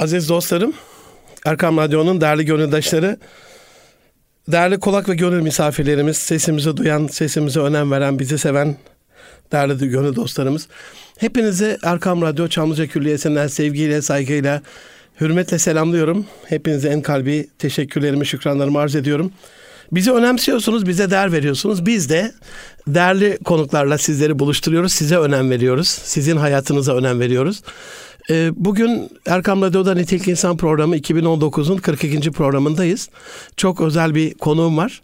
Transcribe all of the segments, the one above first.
Aziz dostlarım, Erkam Radyo'nun değerli gönüldaşları, değerli kulak ve gönül misafirlerimiz, sesimizi duyan, sesimize önem veren, bizi seven değerli gönül dostlarımız. Hepinizi Erkam Radyo Çamlıca Külliyesi'nden sevgiyle, saygıyla, hürmetle selamlıyorum. Hepinize en kalbi teşekkürlerimi, şükranlarımı arz ediyorum. Bizi önemsiyorsunuz, bize değer veriyorsunuz. Biz de değerli konuklarla sizleri buluşturuyoruz, size önem veriyoruz. Sizin hayatınıza önem veriyoruz. Ee, bugün Erkam Radyo'da Nitelik İnsan programı 2019'un 42. programındayız. Çok özel bir konuğum var.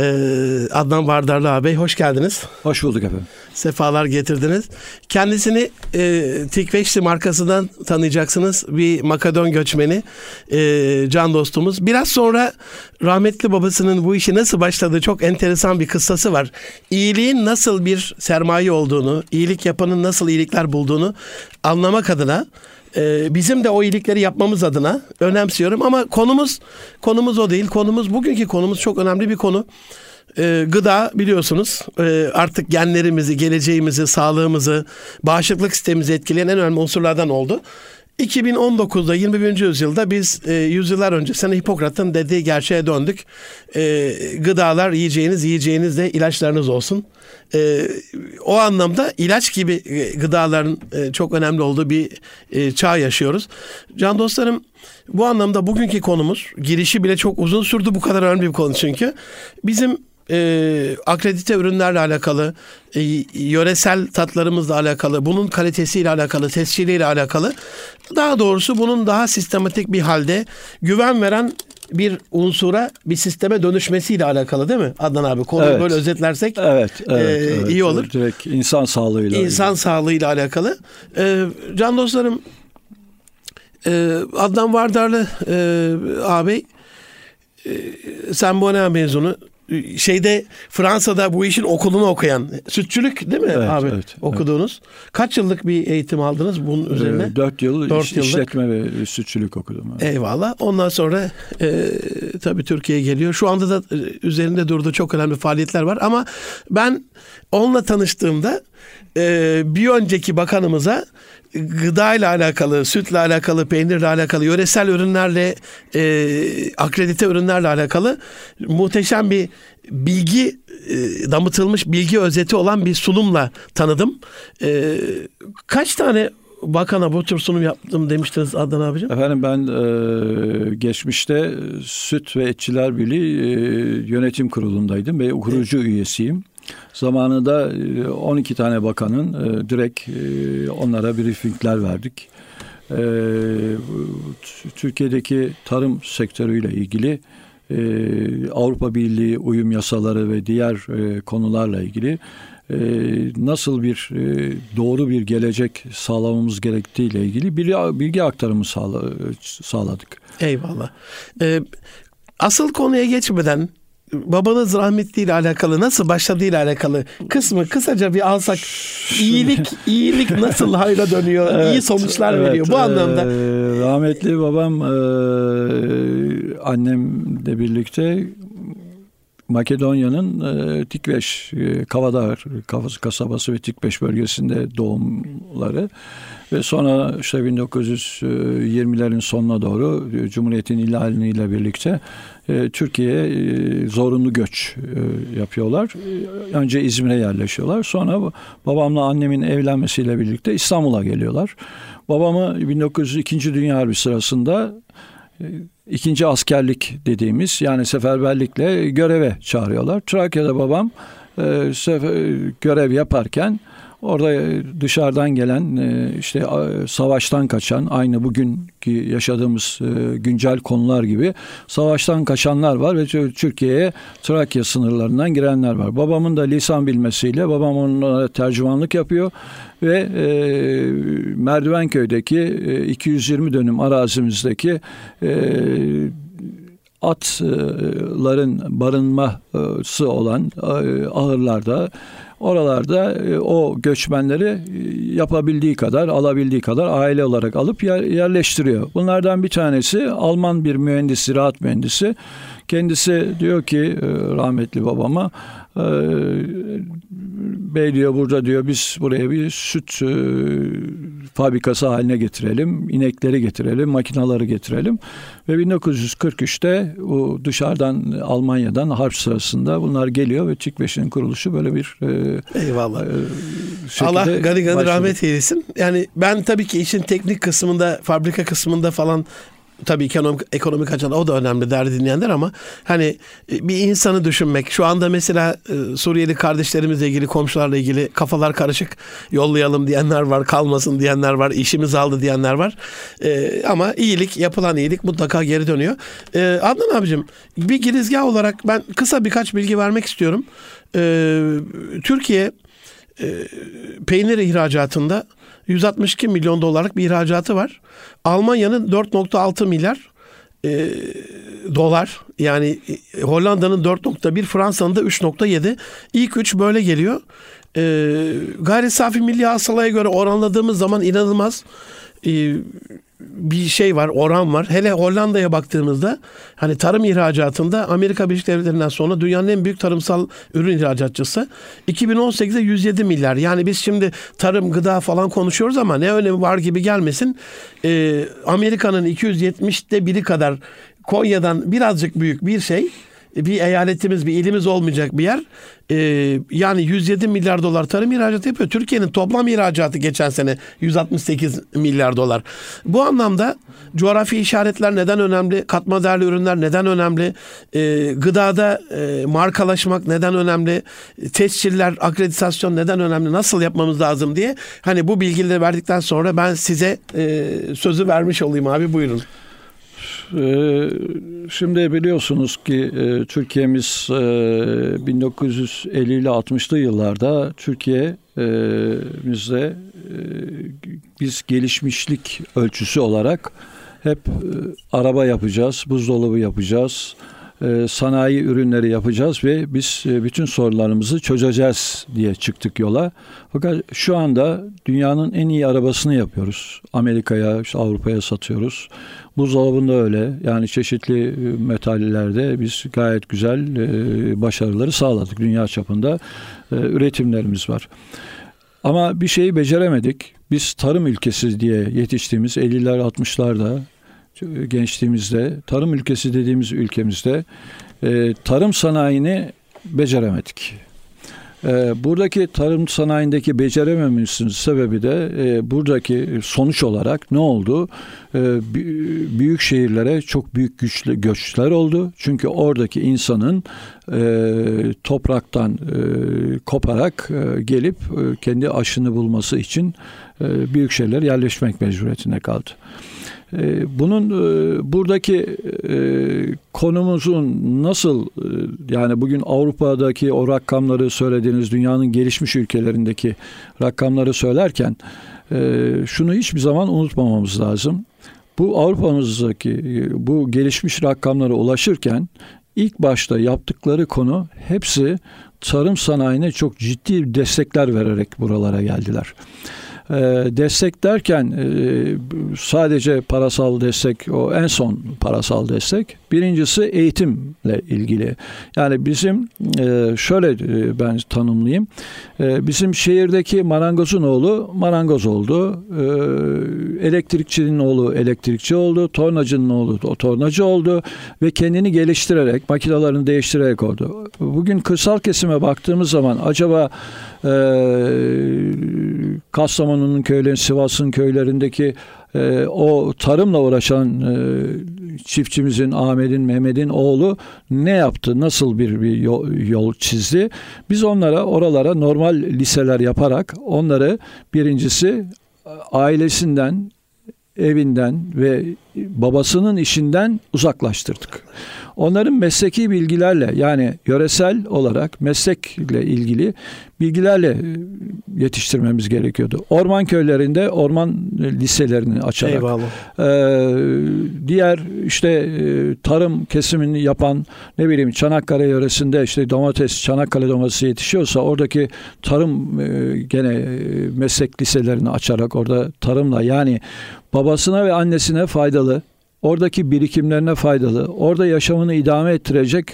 Ee, Adnan Vardarlı ağabey hoş geldiniz. Hoş bulduk efendim. Sefalar getirdiniz. Kendisini e, Tikveşli markasından tanıyacaksınız. Bir Makedon göçmeni, e, can dostumuz. Biraz sonra rahmetli babasının bu işi nasıl başladığı çok enteresan bir kıssası var. İyiliğin nasıl bir sermaye olduğunu, iyilik yapanın nasıl iyilikler bulduğunu anlamak adına e, bizim de o iyilikleri yapmamız adına önemsiyorum ama konumuz konumuz o değil. Konumuz bugünkü konumuz çok önemli bir konu. E, gıda biliyorsunuz e, artık genlerimizi, geleceğimizi, sağlığımızı, bağışıklık sistemimizi etkileyen en önemli unsurlardan oldu. 2019'da 21. yüzyılda biz e, yüzyıllar öncesinde Hipokrat'ın dediği gerçeğe döndük. E, gıdalar yiyeceğiniz, yiyeceğiniz de ilaçlarınız olsun. E, o anlamda ilaç gibi e, gıdaların e, çok önemli olduğu bir e, çağ yaşıyoruz. Can dostlarım bu anlamda bugünkü konumuz girişi bile çok uzun sürdü bu kadar önemli bir konu çünkü. Bizim e, akredite ürünlerle alakalı, e, yöresel tatlarımızla alakalı, bunun kalitesiyle alakalı, tesciliyle alakalı, daha doğrusu bunun daha sistematik bir halde güven veren bir unsura, bir sisteme dönüşmesiyle alakalı değil mi Adnan abi? Konuyu evet. böyle özetlersek evet, evet, e, evet, iyi olur. Direkt insan sağlığıyla. İnsan ilgili. sağlığıyla alakalı. E, can dostlarım, e, Adnan Vardarlı e, ağabey, e, sen Bonea mezunu, şeyde Fransa'da bu işin okulunu okuyan sütçülük değil mi evet, abi evet, okuduğunuz? Evet. Kaç yıllık bir eğitim aldınız bunun ee, üzerine? 4 yıl 4 iş, yıllık. işletme ve sütçülük okudum. Evet. Eyvallah. Ondan sonra e, tabii Türkiye'ye geliyor. Şu anda da e, üzerinde durduğu çok önemli faaliyetler var ama ben onunla tanıştığımda e, bir önceki bakanımıza gıda ile alakalı, sütle alakalı, peynirle alakalı, yöresel ürünlerle, e, akredite ürünlerle alakalı muhteşem bir bilgi e, damıtılmış bilgi özeti olan bir sunumla tanıdım. E, kaç tane bakana bu tür sunum yaptım demiştiniz Adnan abicim. Efendim ben e, geçmişte Süt ve Etçiler Birliği e, yönetim kurulundaydım ve kurucu evet. üyesiyim. Zamanında 12 e, tane bakanın e, direkt e, onlara briefingler verdik. Türkiye'deki tarım sektörüyle ilgili Avrupa Birliği uyum yasaları ve diğer konularla ilgili nasıl bir doğru bir gelecek sağlamamız gerektiğiyle ilgili bilgi aktarımı sağladık. Eyvallah. Asıl konuya geçmeden babanız rahmetliyle alakalı nasıl başladığıyla alakalı kısmı kısaca bir alsak. İyilik iyilik nasıl hayra dönüyor? Evet, iyi sonuçlar evet, veriyor bu anlamda. e, rahmetli babam e, annemle birlikte Makedonya'nın e, Tikveş, e, Kavadar kasabası ve Tikveş bölgesinde doğumları ve sonra işte 1920'lerin sonuna doğru e, Cumhuriyet'in ihlaliyle birlikte e, Türkiye'ye e, zorunlu göç e, yapıyorlar. E, önce İzmir'e yerleşiyorlar. Sonra babamla annemin evlenmesiyle birlikte İstanbul'a geliyorlar. Babamı 1902. Dünya Harbi sırasında e, ikinci askerlik dediğimiz yani seferberlikle göreve çağırıyorlar. Trakya'da babam e, sefer, görev yaparken Orada e, dışarıdan gelen e, işte savaştan kaçan aynı bugünkü yaşadığımız e, güncel konular gibi savaştan kaçanlar var ve Türkiye'ye Trakya sınırlarından girenler var. Babamın da lisan bilmesiyle babam onlara tercümanlık yapıyor ve e, Merdivenköy'deki e, 220 dönüm arazimizdeki e, atların barınması olan ahırlarda Oralarda e, o göçmenleri e, yapabildiği kadar, alabildiği kadar aile olarak alıp yerleştiriyor. Bunlardan bir tanesi Alman bir mühendis, ziraat mühendisi. Kendisi diyor ki e, rahmetli babama bey diyor burada diyor biz buraya bir süt e, fabrikası haline getirelim. inekleri getirelim, makinaları getirelim. Ve 1943'te bu dışarıdan Almanya'dan harp sırasında bunlar geliyor ve TİKVEŞ'in kuruluşu böyle bir e, Eyvallah. E, Allah gani gani rahmet eylesin. Yani ben tabii ki işin teknik kısmında, fabrika kısmında falan tabii ekonomik, ekonomik açıdan o da önemli değerli dinleyenler ama hani e, bir insanı düşünmek. Şu anda mesela e, Suriyeli kardeşlerimizle ilgili, komşularla ilgili kafalar karışık yollayalım diyenler var, kalmasın diyenler var, işimiz aldı diyenler var. E, ama iyilik, yapılan iyilik mutlaka geri dönüyor. E, Adnan abicim bir girizgah olarak ben kısa birkaç bilgi vermek istiyorum. E, Türkiye e, peynir ihracatında 162 milyon dolarlık bir ihracatı var. Almanya'nın 4.6 milyar e, dolar yani e, Hollanda'nın 4.1 Fransa'nın da 3.7 ilk üç böyle geliyor. E, gayri safi milli hasılaya göre oranladığımız zaman inanılmaz e, bir şey var, oran var. Hele Hollanda'ya baktığımızda hani tarım ihracatında Amerika Birleşik Devletleri'nden sonra dünyanın en büyük tarımsal ürün ihracatçısı. 2018'de 107 milyar. Yani biz şimdi tarım, gıda falan konuşuyoruz ama ne önemi var gibi gelmesin. Ee, Amerika'nın 270'te biri kadar Konya'dan birazcık büyük bir şey bir eyaletimiz, bir ilimiz olmayacak bir yer. Ee, yani 107 milyar dolar tarım ihracatı yapıyor. Türkiye'nin toplam ihracatı geçen sene 168 milyar dolar. Bu anlamda coğrafi işaretler neden önemli? Katma değerli ürünler neden önemli? Ee, gıdada e, markalaşmak neden önemli? Tesciller, akreditasyon neden önemli? Nasıl yapmamız lazım diye. Hani bu bilgileri verdikten sonra ben size e, sözü vermiş olayım abi buyurun. Ee, şimdi biliyorsunuz ki e, Türkiye'miz 1950 ile 60'lı yıllarda Türkiye'mizde e, biz gelişmişlik ölçüsü olarak hep e, araba yapacağız, buzdolabı yapacağız, sanayi ürünleri yapacağız ve biz bütün sorunlarımızı çözeceğiz diye çıktık yola. Fakat şu anda dünyanın en iyi arabasını yapıyoruz. Amerika'ya, işte Avrupa'ya satıyoruz. Buzdolabında öyle. Yani çeşitli e, metallerde biz gayet güzel e, başarıları sağladık. Dünya çapında e, üretimlerimiz var. Ama bir şeyi beceremedik. Biz tarım ülkesi diye yetiştiğimiz 50'ler 60'larda gençliğimizde tarım ülkesi dediğimiz ülkemizde tarım sanayini beceremedik. Ee, buradaki tarım sanayindeki beceremememizin sebebi de e, buradaki sonuç olarak ne oldu? E, büyük şehirlere çok büyük güçlü göçler oldu. Çünkü oradaki insanın e, topraktan e, koparak e, gelip e, kendi aşını bulması için e, büyük şehirler yerleşmek mecburiyetinde kaldı. Ee, bunun e, buradaki e, konumuzun nasıl e, yani bugün Avrupa'daki o rakamları söylediğiniz dünyanın gelişmiş ülkelerindeki rakamları söylerken şunu hiçbir zaman unutmamamız lazım. Bu Avrupa'mızdaki bu gelişmiş rakamlara ulaşırken ilk başta yaptıkları konu hepsi tarım sanayine çok ciddi destekler vererek buralara geldiler. E, destek derken e, sadece parasal destek o en son parasal destek. Birincisi eğitimle ilgili. Yani bizim e, şöyle e, ben tanımlayayım. E, bizim şehirdeki marangozun oğlu marangoz oldu. Elektrikçinin oğlu elektrikçi oldu. Tornacının oğlu tornacı oldu ve kendini geliştirerek makinelerini değiştirerek oldu. Bugün kırsal kesime baktığımız zaman acaba e, Kastamonu'nun köylerin, Sivas'ın köylerindeki o tarımla uğraşan çiftçimizin Ahmet'in, Mehmet'in oğlu ne yaptı? Nasıl bir, bir yol, yol çizdi? Biz onlara oralara normal liseler yaparak onları birincisi ailesinden, evinden ve babasının işinden uzaklaştırdık. Onların mesleki bilgilerle yani yöresel olarak meslekle ilgili bilgilerle e, yetiştirmemiz gerekiyordu. Orman köylerinde orman liselerini açarak. Eyvallah. E, diğer işte e, tarım kesimini yapan ne bileyim Çanakkale yöresinde işte domates, Çanakkale domatesi yetişiyorsa oradaki tarım e, gene e, meslek liselerini açarak orada tarımla yani babasına ve annesine faydalı oradaki birikimlerine faydalı, orada yaşamını idame ettirecek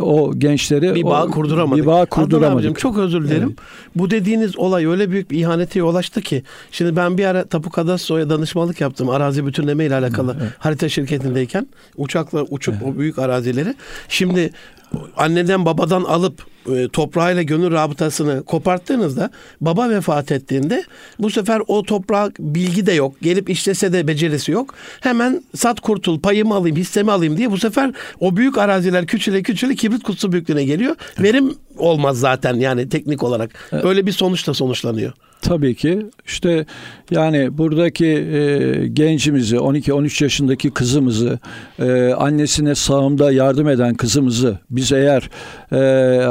o gençleri bir bağ o, kurduramadık. Bir bağ kurduramadık. Abicim, çok özür dilerim. Evet. Bu dediğiniz olay öyle büyük bir ihanete yol açtı ki şimdi ben bir ara Tapu Kadastro'ya danışmanlık yaptım arazi bütünleme ile alakalı evet. harita şirketindeyken uçakla uçup evet. o büyük arazileri. Şimdi anneden babadan alıp e, toprağıyla gönül rabıtasını koparttığınızda baba vefat ettiğinde bu sefer o toprak bilgi de yok. Gelip işlese de becerisi yok. Hemen sat kurtul payımı alayım hissemi alayım diye bu sefer o büyük araziler küçüle küçüle kibrit kutusu büyüklüğüne geliyor. Verim olmaz zaten yani teknik olarak. Böyle bir sonuçla sonuçlanıyor. Tabii ki. İşte yani buradaki e, gencimizi 12-13 yaşındaki kızımızı e, annesine sağımda yardım eden kızımızı biz eğer e,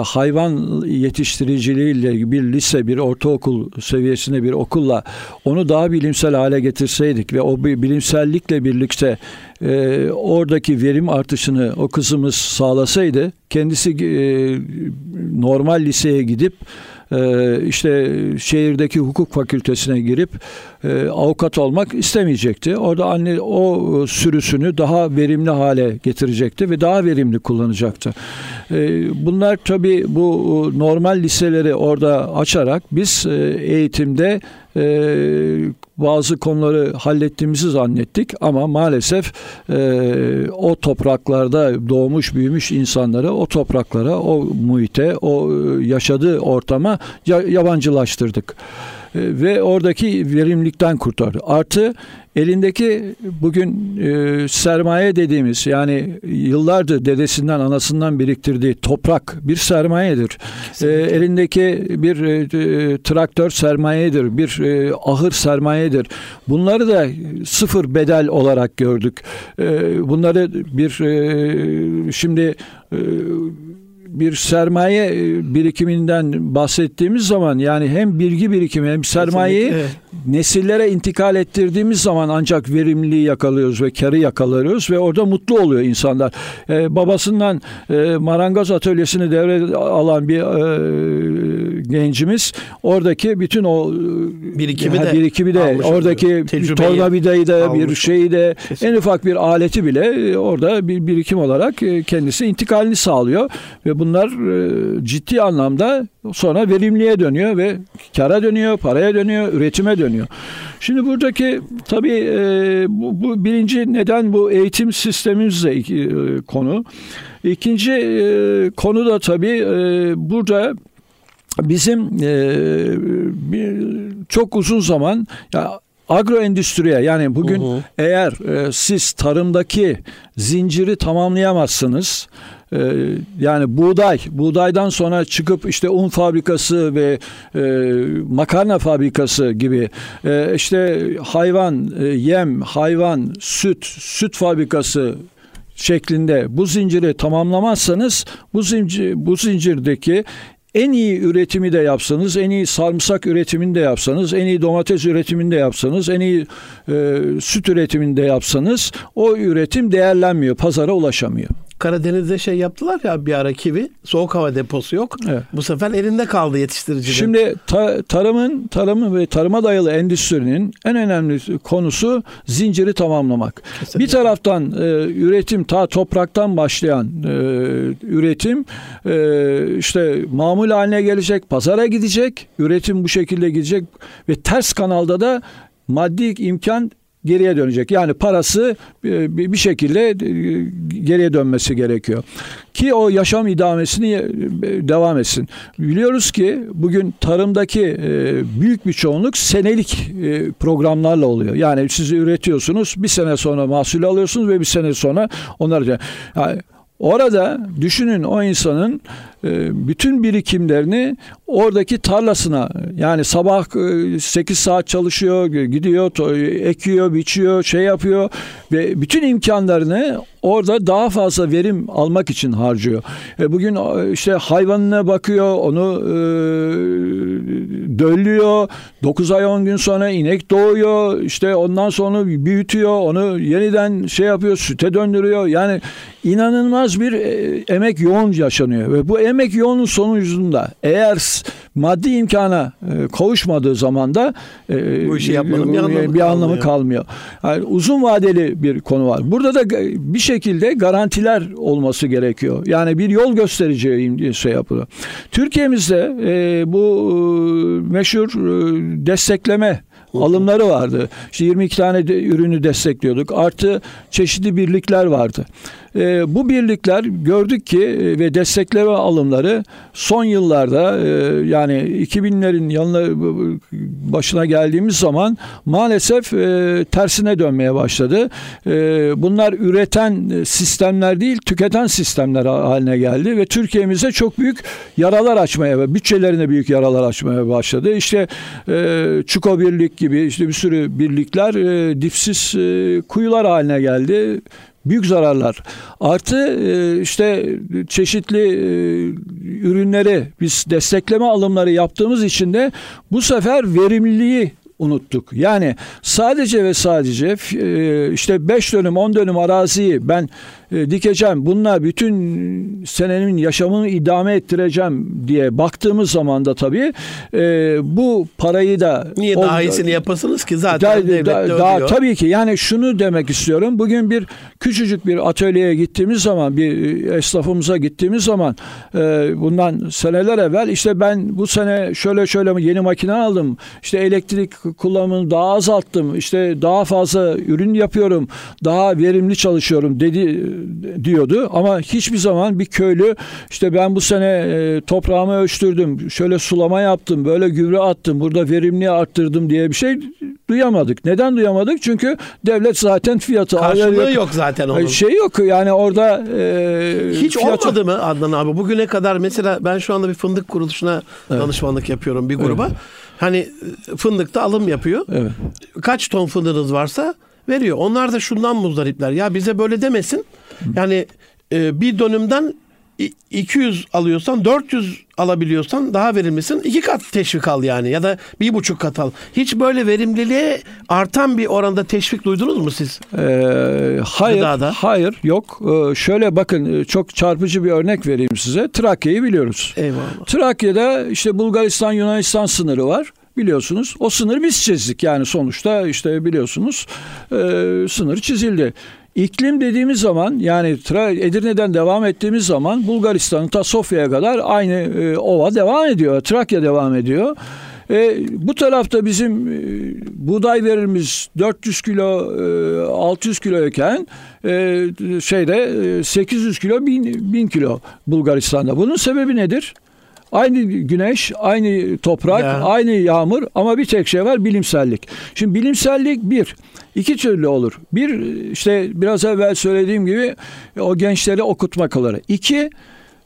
hayvan yetiştiriciliğiyle bir lise bir ortaokul seviyesinde bir okulla onu daha bilimsel hale getirseydik ve o bilimsellikle birlikte e, oradaki verim artışını o kızımız sağlasaydı kendisi e, normal liseye gidip işte şehirdeki hukuk fakültesine girip e, avukat olmak istemeyecekti. Orada anne o sürüsünü daha verimli hale getirecekti ve daha verimli kullanacaktı. E, bunlar tabii bu normal liseleri orada açarak biz eğitimde bazı konuları hallettiğimizi zannettik ama maalesef e, o topraklarda doğmuş büyümüş insanları o topraklara, o muhite, o yaşadığı ortama yabancılaştırdık. E, ve oradaki verimlilikten kurtardı. Artı elindeki bugün e, sermaye dediğimiz yani yıllardır dedesinden anasından biriktirdiği toprak bir sermayedir. E, elindeki bir e, traktör sermayedir, bir e, ahır sermayedir. Bunları da sıfır bedel olarak gördük. E, bunları bir e, şimdi e, bir sermaye e, birikiminden bahsettiğimiz zaman yani hem bilgi birikimi hem sermayeyi evet. nesillere intikal ettirdiğimiz zaman ancak verimliliği yakalıyoruz ve karı yakalıyoruz ve orada mutlu oluyor insanlar. Ee, babasından e, marangoz atölyesini devre alan bir e, gencimiz oradaki bütün o e, birikimi de, birikimi de oradaki tornavidayı da bir şeyi de Kesinlikle. en ufak bir aleti bile e, orada bir birikim olarak kendisi intikalini sağlıyor ve bunlar e, ciddi anlamda sonra verimliğe dönüyor ve kara dönüyor, paraya dönüyor, üretime dönüyor. Şimdi buradaki tabii e, bu, bu birinci neden bu eğitim sistemimizle e, konu. İkinci konu da tabii burada bizim çok uzun zaman ya agro endüstriye yani bugün uh-huh. eğer e, siz tarımdaki zinciri tamamlayamazsınız yani buğday, buğdaydan sonra çıkıp işte un fabrikası ve e, makarna fabrikası gibi e, işte hayvan, e, yem, hayvan, süt, süt fabrikası şeklinde bu zinciri tamamlamazsanız bu zincir bu zincirdeki en iyi üretimi de yapsanız, en iyi sarımsak üretimini de yapsanız, en iyi domates üretimini de yapsanız, en iyi e, süt üretimini de yapsanız o üretim değerlenmiyor, pazara ulaşamıyor. Karadeniz'de şey yaptılar ya bir ara kivi. Soğuk hava deposu yok. Evet. Bu sefer elinde kaldı yetiştiricinin. Şimdi ta, tarımın tarımı ve tarıma dayalı endüstrinin en önemli konusu zinciri tamamlamak. Kesinlikle. Bir taraftan e, üretim ta topraktan başlayan e, üretim e, işte mamul haline gelecek, pazara gidecek. Üretim bu şekilde gidecek ve ters kanalda da maddi imkan geriye dönecek. Yani parası e, bir şekilde e, geriye dönmesi gerekiyor. Ki o yaşam idamesini e, devam etsin. Biliyoruz ki bugün tarımdaki büyük bir çoğunluk senelik programlarla oluyor. Yani siz üretiyorsunuz bir sene sonra mahsul alıyorsunuz ve bir sene sonra onları yani Orada düşünün o insanın bütün birikimlerini oradaki tarlasına yani sabah 8 e, saat çalışıyor, gidiyor, ekiyor, biçiyor, şey yapıyor ve bütün imkanlarını orada daha fazla verim almak için harcıyor. E bugün işte hayvanına bakıyor, onu e, döllüyor. 9 ay 10 gün sonra inek doğuyor. İşte ondan sonra büyütüyor. Onu yeniden şey yapıyor, süte döndürüyor. Yani inanılmaz bir emek yoğun yaşanıyor ve bu emek emek yoğunun sonucunda eğer maddi imkana e, kavuşmadığı zaman da e, bu işi yapmanın bir anlamı, bir anlamı kalmıyor. Yani uzun vadeli bir konu var. Burada da bir şekilde garantiler olması gerekiyor. Yani bir yol gösterici şey yapılıyor. Türkiye'mizde e, bu e, meşhur e, destekleme alımları vardı. İşte 22 tane de ürünü destekliyorduk. Artı çeşitli birlikler vardı. E, bu birlikler gördük ki e, ve destekleme alımları son yıllarda e, yani 2000'lerin yanına başına geldiğimiz zaman maalesef e, tersine dönmeye başladı. E, bunlar üreten sistemler değil tüketen sistemler haline geldi ve Türkiye'mize çok büyük yaralar açmaya ve bütçelerine büyük yaralar açmaya başladı. İşte e, Çuko Birlik gibi işte bir sürü birlikler e, dipsiz e, kuyular haline geldi büyük zararlar. Artı e, işte çeşitli e, ürünleri biz destekleme alımları yaptığımız için de bu sefer verimliliği unuttuk. Yani sadece ve sadece e, işte 5 dönüm 10 dönüm araziyi ben e, dikeceğim. Bunlar bütün senenin yaşamını idame ettireceğim diye baktığımız zaman da tabii e, bu parayı da niye daha iyisini yapasınız ki zaten da, devlet da, de daha, tabii ki yani şunu demek istiyorum. Bugün bir küçücük bir atölyeye gittiğimiz zaman bir esnafımıza gittiğimiz zaman e, bundan seneler evvel işte ben bu sene şöyle şöyle yeni makine aldım. İşte elektrik kullanımını daha azalttım. İşte daha fazla ürün yapıyorum. Daha verimli çalışıyorum dedi diyordu ama hiçbir zaman bir köylü işte ben bu sene e, toprağımı ölçtürdüm, şöyle sulama yaptım, böyle gübre attım, burada verimliği arttırdım diye bir şey duyamadık. Neden duyamadık? Çünkü devlet zaten fiyatı karşılığı yok zaten onun. Şey yok yani orada e, hiç fiyatı... olmadı mı Adnan abi? Bugüne kadar mesela ben şu anda bir fındık kuruluşuna evet. danışmanlık yapıyorum bir gruba. Evet. Hani fındıkta alım yapıyor. Evet. Kaç ton fındığınız varsa veriyor. Onlar da şundan muzdaripler. Ya bize böyle demesin. Yani e, bir dönümden 200 alıyorsan 400 alabiliyorsan daha verimlisin. iki kat teşvik al yani ya da bir buçuk kat al. Hiç böyle verimliliğe artan bir oranda teşvik duydunuz mu siz? Ee, hayır, Gıdada. hayır yok. Ee, şöyle bakın e, çok çarpıcı bir örnek vereyim size. Trakya'yı biliyoruz. Eyvallah. Trakya'da işte Bulgaristan Yunanistan sınırı var biliyorsunuz. O sınırı biz çizdik yani sonuçta işte biliyorsunuz e, sınır çizildi. İklim dediğimiz zaman yani Edirne'den devam ettiğimiz zaman Bulgaristan'ın ta Sofya'ya kadar aynı e, ova devam ediyor. Trakya devam ediyor. E, bu tarafta bizim e, buğday verimimiz 400 kilo e, 600 kiloyken e, şeyde e, 800 kilo 1000, 1000 kilo Bulgaristan'da. Bunun sebebi nedir? Aynı güneş, aynı toprak, ya. aynı yağmur ama bir tek şey var bilimsellik. Şimdi bilimsellik bir, iki türlü olur. Bir işte biraz evvel söylediğim gibi o gençleri okutmak olarak. İki,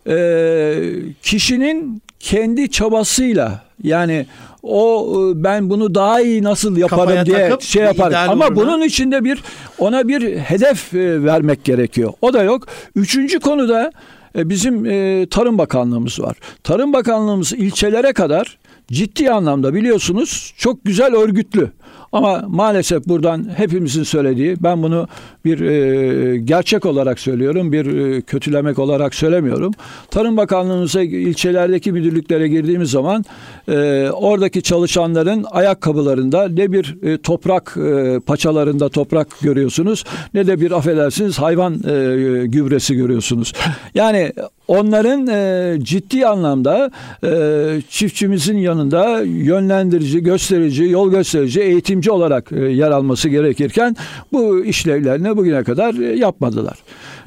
e, kişinin kendi çabasıyla yani o e, ben bunu daha iyi nasıl yaparım Kafaya diye şey yapar. Ama uğruna. bunun içinde bir ona bir hedef e, vermek gerekiyor. O da yok. Üçüncü konuda bizim e, Tarım Bakanlığımız var. Tarım Bakanlığımız ilçelere kadar ciddi anlamda biliyorsunuz çok güzel örgütlü. Ama maalesef buradan hepimizin söylediği ben bunu bir e, gerçek olarak söylüyorum bir e, kötülemek olarak söylemiyorum. Tarım Bakanlığımıza ilçelerdeki müdürlüklere girdiğimiz zaman e, oradaki çalışanların ayakkabılarında ne bir e, toprak e, paçalarında toprak görüyorsunuz ne de bir affedersiniz hayvan e, gübresi görüyorsunuz. Yani onların e, ciddi anlamda e, çiftçimizin yanında yönlendirici, gösterici, yol gösterici, eğitimci olarak e, yer alması gerekirken bu işlevlerini bugüne kadar e, yapmadılar.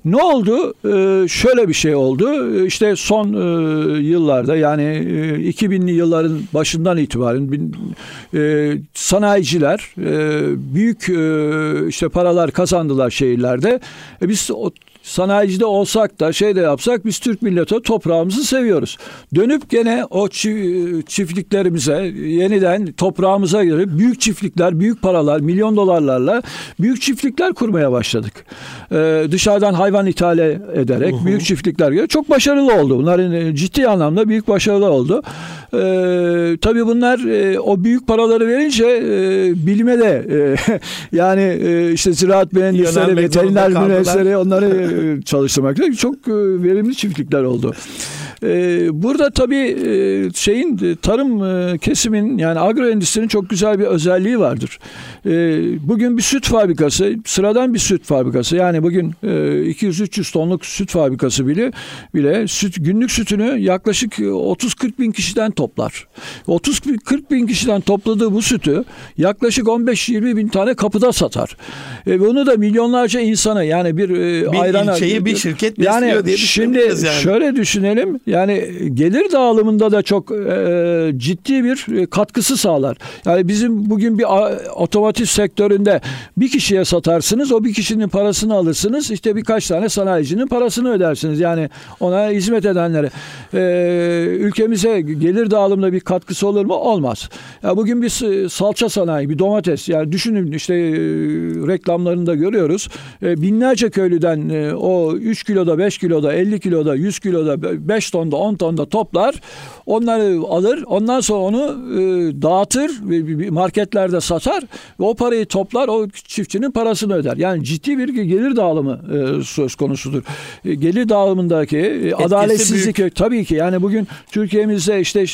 Ne oldu? Ee, şöyle bir şey oldu. İşte son e, yıllarda yani e, 2000'li yılların başından itibaren e, sanayiciler e, büyük e, işte paralar kazandılar şehirlerde. E, biz sanayicide olsak da şey de yapsak biz Türk milleti toprağımızı seviyoruz. Dönüp gene o çiftliklerimize yeniden toprağımıza göre büyük çiftlikler, büyük paralar, milyon dolarlarla büyük çiftlikler kurmaya başladık. Ee, dışarıdan hayvan ithal ederek uh-huh. büyük çiftlikler göre çok başarılı oldu. Bunların e, ciddi anlamda büyük başarılı oldu. Ee, tabii bunlar e, o büyük paraları verince e, bilime de e, yani e, işte ziraat mühendisleri, veteriner mühendisleri onları çalıştırmakta çok e, verimli çiftlikler oldu. Ee, burada tabii e, şeyin e, tarım e, kesimin yani agro endüstrinin çok güzel bir özelliği vardır. Ee, bugün bir süt fabrikası, sıradan bir süt fabrikası yani bugün 200-300 tonluk süt fabrikası bile bile süt günlük sütünü yaklaşık 30-40 bin kişiden toplar. 30-40 bin kişiden topladığı bu sütü yaklaşık 15-20 bin tane kapıda satar. E, bunu da milyonlarca insana yani bir, bir ayrana ilçeyi bir şirket yani diye şimdi yani. şöyle düşünelim yani gelir dağılımında da çok e, ciddi bir e, katkısı sağlar. Yani bizim bugün bir otomotiv sektöründe bir kişiye satarsınız o bir kişinin parasını alırsınız işte birkaç tane sanayicinin parasını ödersiniz. Yani ona hizmet edenlere. E, ülkemize gelir dağılımında bir katkısı olur mu? Olmaz. Ya bugün bir salça sanayi, bir domates yani düşünün işte e, reklamlarında görüyoruz. E, binlerce köylüden e, o 3 kiloda, 5 kiloda, 50 kiloda, 100 kiloda, 5 tonda, 10 tonda toplar. Onları alır. Ondan sonra onu e, dağıtır ve marketlerde satar. Ve o parayı toplar. O çiftçinin parasını öder. Yani ciddi bir gelir dağılımı e, söz konusudur. E, gelir dağılımındaki e, adaletsizlik büyük. tabii ki yani bugün Türkiye'mizde işte e,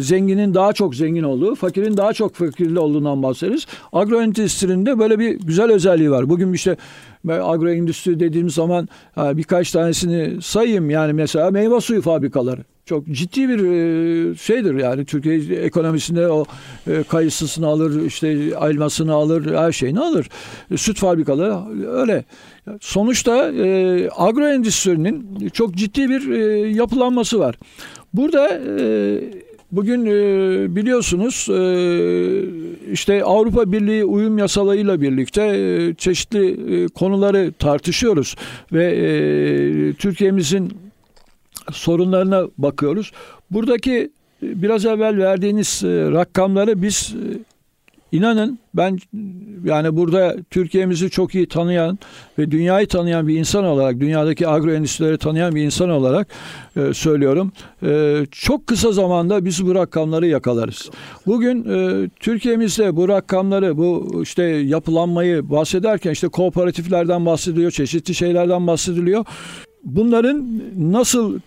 zenginin daha çok zengin olduğu, fakirin daha çok fakirli olduğundan bahsederiz. Agro endüstrinde böyle bir güzel özelliği var. Bugün işte agro endüstri dediğimiz zaman birkaç tanesini sayayım. Yani mesela meyve suyu fabrikaları çok ciddi bir e, şeydir yani. Türkiye ekonomisinde o e, kayısısını alır işte elmasını alır her şeyini alır. Süt fabrikaları öyle. Sonuçta e, agro endüstrinin çok ciddi bir yapılanması var. Burada Bugün biliyorsunuz işte Avrupa Birliği uyum yasalarıyla birlikte çeşitli konuları tartışıyoruz ve Türkiye'mizin sorunlarına bakıyoruz. Buradaki e, biraz evvel verdiğiniz e, rakamları biz e, inanın ben yani burada Türkiye'mizi çok iyi tanıyan ve dünyayı tanıyan bir insan olarak, dünyadaki agro endüstrileri tanıyan bir insan olarak söylüyorum. Çok kısa zamanda biz bu rakamları yakalarız. Bugün Türkiye'mizde bu rakamları, bu işte yapılanmayı bahsederken işte kooperatiflerden bahsediliyor, çeşitli şeylerden bahsediliyor bunların nasıl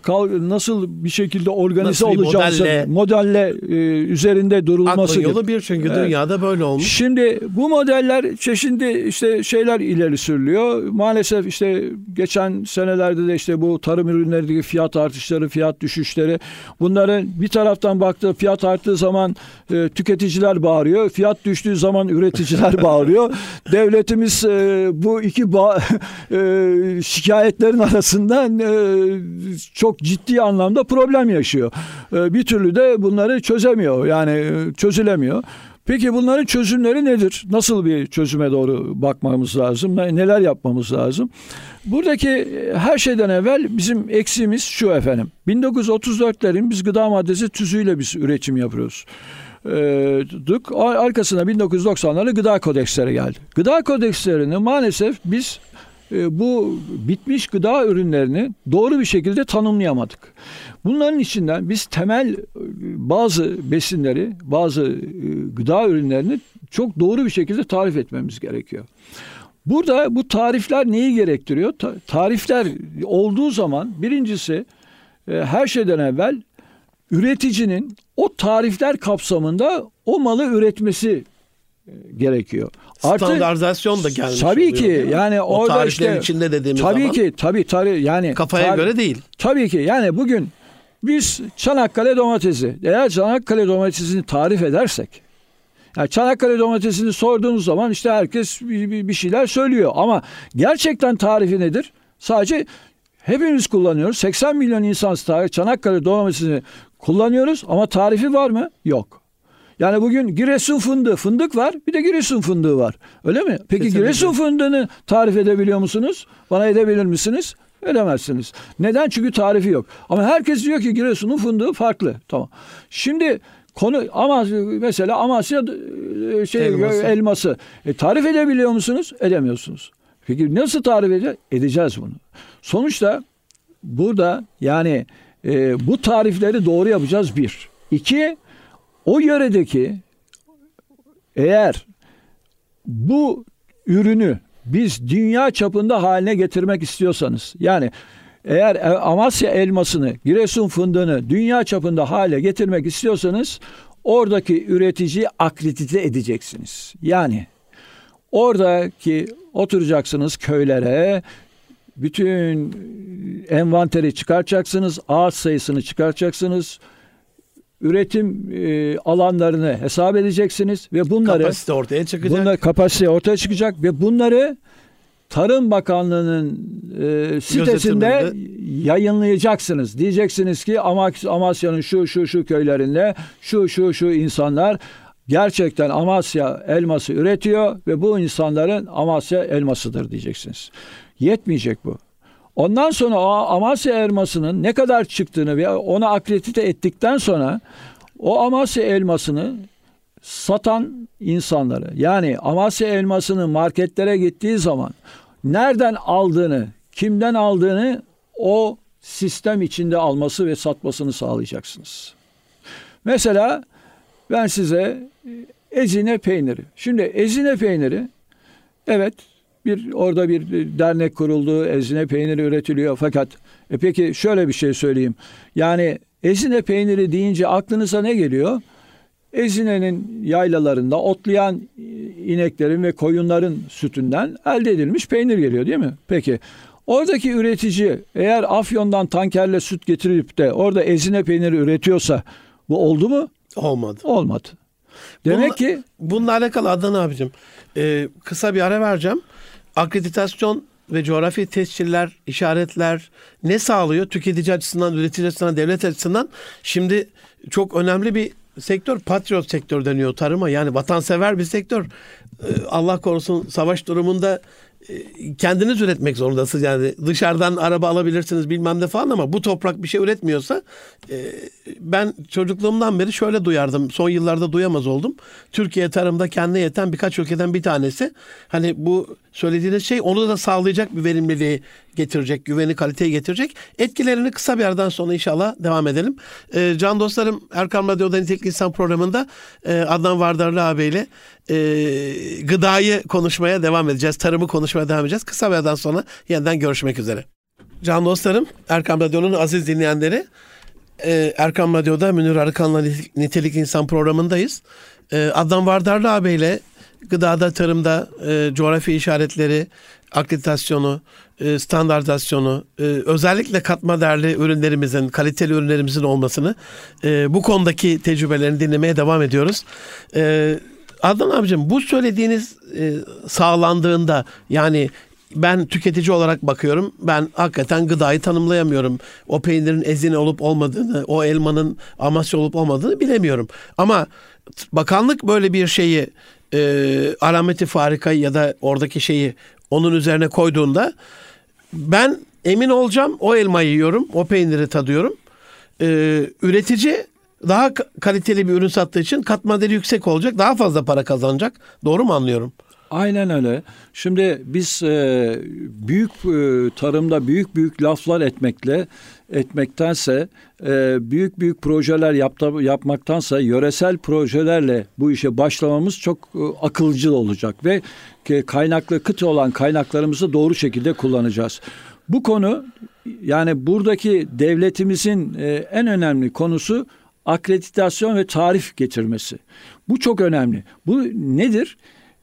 nasıl bir şekilde organize nasıl olacağı modelle, modelle e, üzerinde durulması yolu bir çünkü evet. dünyada böyle olmuş. Şimdi bu modeller çeşitli işte şeyler ileri sürülüyor. Maalesef işte geçen senelerde de işte bu tarım ürünlerindeki fiyat artışları, fiyat düşüşleri bunların bir taraftan baktığı fiyat arttığı zaman e, tüketiciler bağırıyor. Fiyat düştüğü zaman üreticiler bağırıyor. Devletimiz e, bu iki ba- e, şikayetlerin arasında açısından e, çok ciddi anlamda problem yaşıyor. E, bir türlü de bunları çözemiyor. Yani e, çözülemiyor. Peki bunların çözümleri nedir? Nasıl bir çözüme doğru bakmamız lazım? Neler yapmamız lazım? Buradaki her şeyden evvel bizim eksiğimiz şu efendim. 1934'lerin biz gıda maddesi tüzüğüyle biz üretim yapıyoruz. Ee, arkasına 1990'larda gıda kodeksleri geldi. Gıda kodekslerini maalesef biz bu bitmiş gıda ürünlerini doğru bir şekilde tanımlayamadık. Bunların içinden biz temel e, bazı besinleri, bazı e, gıda ürünlerini çok doğru bir şekilde tarif etmemiz gerekiyor. Burada bu tarifler neyi gerektiriyor? tarifler olduğu zaman birincisi her şeyden evvel üreticinin o tarifler kapsamında o malı üretmesi gerekiyor. Standartizasyon da gelmiş Tabii ki yani o orada işte içinde dediğimiz tabii zaman. ki tabii tabii yani kafaya tar- göre değil. Tabii ki yani bugün biz Çanakkale domatesi eğer Çanakkale domatesini tarif edersek yani Çanakkale domatesini sorduğunuz zaman işte herkes bir, bir şeyler söylüyor ama gerçekten tarifi nedir? Sadece hepimiz kullanıyoruz. 80 milyon insan Çanakkale domatesini kullanıyoruz ama tarifi var mı? Yok. Yani bugün Giresun fındığı, fındık var bir de Giresun fındığı var. Öyle mi? Peki Kesinlikle. Giresun fındığını tarif edebiliyor musunuz? Bana edebilir misiniz? Edemezsiniz. Neden? Çünkü tarifi yok. Ama herkes diyor ki Giresun'un fındığı farklı. Tamam. Şimdi konu ama mesela Amasya e, şey elması. elması. E, tarif edebiliyor musunuz? Edemiyorsunuz. Peki nasıl tarif edeceğiz? Edeceğiz bunu. Sonuçta burada yani e, bu tarifleri doğru yapacağız bir. İki, o yöredeki eğer bu ürünü biz dünya çapında haline getirmek istiyorsanız yani Eğer e, Amasya elmasını, Giresun fındığını dünya çapında hale getirmek istiyorsanız oradaki üreticiyi akredite edeceksiniz. Yani oradaki oturacaksınız köylere, bütün envanteri çıkartacaksınız, ağaç sayısını çıkartacaksınız, üretim e, alanlarını hesap edeceksiniz ve bunları Kapasite ortaya çıkacak. bunlar kapasite ortaya çıkacak ve bunları Tarım Bakanlığı'nın e, sitesinde yayınlayacaksınız. Diyeceksiniz ki Amasya'nın şu şu şu köylerinde şu şu şu insanlar gerçekten Amasya elması üretiyor ve bu insanların Amasya elmasıdır diyeceksiniz. Yetmeyecek bu. Ondan sonra o Amasya elmasının ne kadar çıktığını ve onu akredite ettikten sonra o Amasya elmasını satan insanları yani Amasya elmasını marketlere gittiği zaman nereden aldığını, kimden aldığını o sistem içinde alması ve satmasını sağlayacaksınız. Mesela ben size e, ezine peyniri. Şimdi ezine peyniri evet bir orada bir dernek kuruldu, ezine peyniri üretiliyor fakat e peki şöyle bir şey söyleyeyim. Yani ezine peyniri deyince aklınıza ne geliyor? Ezine'nin yaylalarında otlayan e, ineklerin ve koyunların sütünden elde edilmiş peynir geliyor değil mi? Peki oradaki üretici eğer Afyon'dan tankerle süt getirip de orada ezine peyniri üretiyorsa bu oldu mu? Olmadı. Olmadı. Demek Bununla- ki Bununla alakalı Adnan abicim e, kısa bir ara vereceğim. Akreditasyon ve coğrafi tesciller, işaretler ne sağlıyor? Tüketici açısından, üretici açısından, devlet açısından. Şimdi çok önemli bir sektör patriot sektör deniyor tarıma. Yani vatansever bir sektör. E, Allah korusun savaş durumunda e, kendiniz üretmek zorundasınız. Yani dışarıdan araba alabilirsiniz bilmem ne falan ama bu toprak bir şey üretmiyorsa e, ben çocukluğumdan beri şöyle duyardım. Son yıllarda duyamaz oldum. Türkiye tarımda kendine yeten birkaç ülkeden bir tanesi. Hani bu söylediğiniz şey onu da sağlayacak bir verimliliği getirecek, güveni, kaliteyi getirecek. Etkilerini kısa bir aradan sonra inşallah devam edelim. Ee, can dostlarım Erkam Radyo'da Nitelikli İnsan programında e, Adnan Vardarlı abiyle e, gıdayı konuşmaya devam edeceğiz. Tarımı konuşmaya devam edeceğiz. Kısa bir aradan sonra yeniden görüşmek üzere. Can dostlarım, Erkam Radyo'nun aziz dinleyenleri, e, Erkam Radyo'da Münir Arıkan'la Nitelik İnsan programındayız. E, Adnan Vardarlı abiyle gıdada, tarımda e, coğrafi işaretleri, akreditasyonu, e, standartizasyonu, e, özellikle katma değerli ürünlerimizin, kaliteli ürünlerimizin olmasını, e, bu konudaki tecrübelerini dinlemeye devam ediyoruz. E, Adnan abicim bu söylediğiniz e, sağlandığında yani ben tüketici olarak bakıyorum. Ben hakikaten gıdayı tanımlayamıyorum. O peynirin ezine olup olmadığını, o elmanın amasya olup olmadığını bilemiyorum. Ama bakanlık böyle bir şeyi e, alameti farikayı ya da oradaki şeyi onun üzerine koyduğunda ben emin olacağım o elmayı yiyorum, o peyniri tadıyorum. E, üretici daha kaliteli bir ürün sattığı için katma değeri yüksek olacak, daha fazla para kazanacak. Doğru mu anlıyorum? Aynen öyle. Şimdi biz e, büyük e, tarımda büyük büyük laflar etmekle etmektense e, büyük büyük projeler yapta, yapmaktansa yöresel projelerle bu işe başlamamız çok e, akılcı olacak ve kaynaklı kıt olan kaynaklarımızı doğru şekilde kullanacağız. Bu konu yani buradaki devletimizin e, en önemli konusu akreditasyon ve tarif getirmesi. Bu çok önemli. Bu nedir?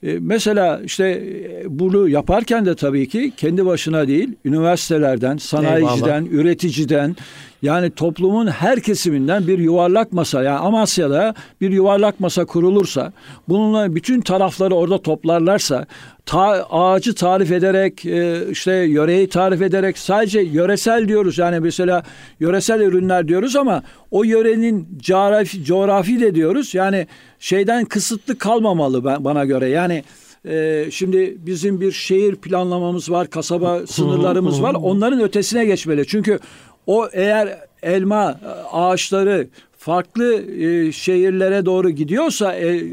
E, Mesela işte e, bunu yaparken de tabii ki kendi başına değil, üniversitelerden, sanayiciden, üreticiden yani toplumun her kesiminden bir yuvarlak masa yani Amasya'da bir yuvarlak masa kurulursa bununla bütün tarafları orada toplarlarsa ta, ağacı tarif ederek e, işte yöreyi tarif ederek sadece yöresel diyoruz. Yani mesela yöresel ürünler diyoruz ama o yörenin coğrafi, coğrafi de diyoruz. Yani şeyden kısıtlı kalmamalı ben, bana göre yani e, şimdi bizim bir şehir planlamamız var, kasaba sınırlarımız var. Onların ötesine geçmeli. Çünkü o eğer elma ağaçları farklı e, şehirlere doğru gidiyorsa e,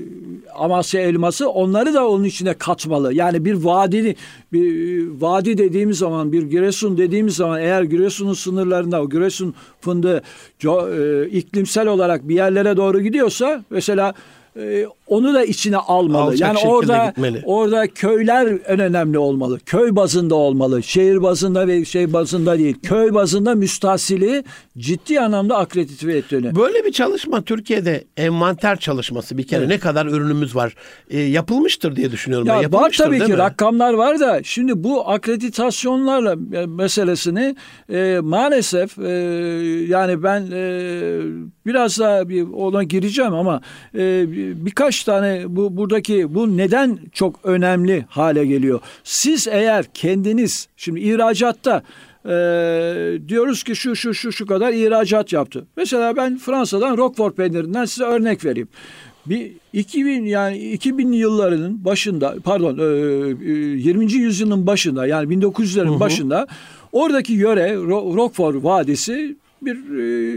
Amasya elması onları da onun içine katmalı. Yani bir vadini bir e, vadi dediğimiz zaman bir Giresun dediğimiz zaman eğer Giresun'un sınırlarında o Giresun fındığı co- e, iklimsel olarak bir yerlere doğru gidiyorsa mesela e, onu da içine almalı. Alacak yani orada gitmeli. orada köyler en önemli olmalı. Köy bazında olmalı. Şehir bazında ve şey bazında değil. Köy bazında müstahsili ciddi anlamda akredite ettiğini. Böyle bir çalışma Türkiye'de envanter çalışması bir kere Evet. ne kadar ürünümüz var e, yapılmıştır diye düşünüyorum. ben. Ya var Yapılmıştır, tabii ki mi? rakamlar var da şimdi bu akreditasyonlarla e, meselesini e, maalesef e, yani ben e, biraz daha bir ona gireceğim ama e, bir- tane bu buradaki bu neden çok önemli hale geliyor. Siz eğer kendiniz şimdi ihracatta e, diyoruz ki şu şu şu şu kadar ihracat yaptı. Mesela ben Fransa'dan Roquefort peynirinden size örnek vereyim. Bir 2000 yani 2000'li yıllarının başında pardon e, e, 20. yüzyılın başında yani 1900'lerin başında oradaki yöre Ro- Roquefort Vadisi bir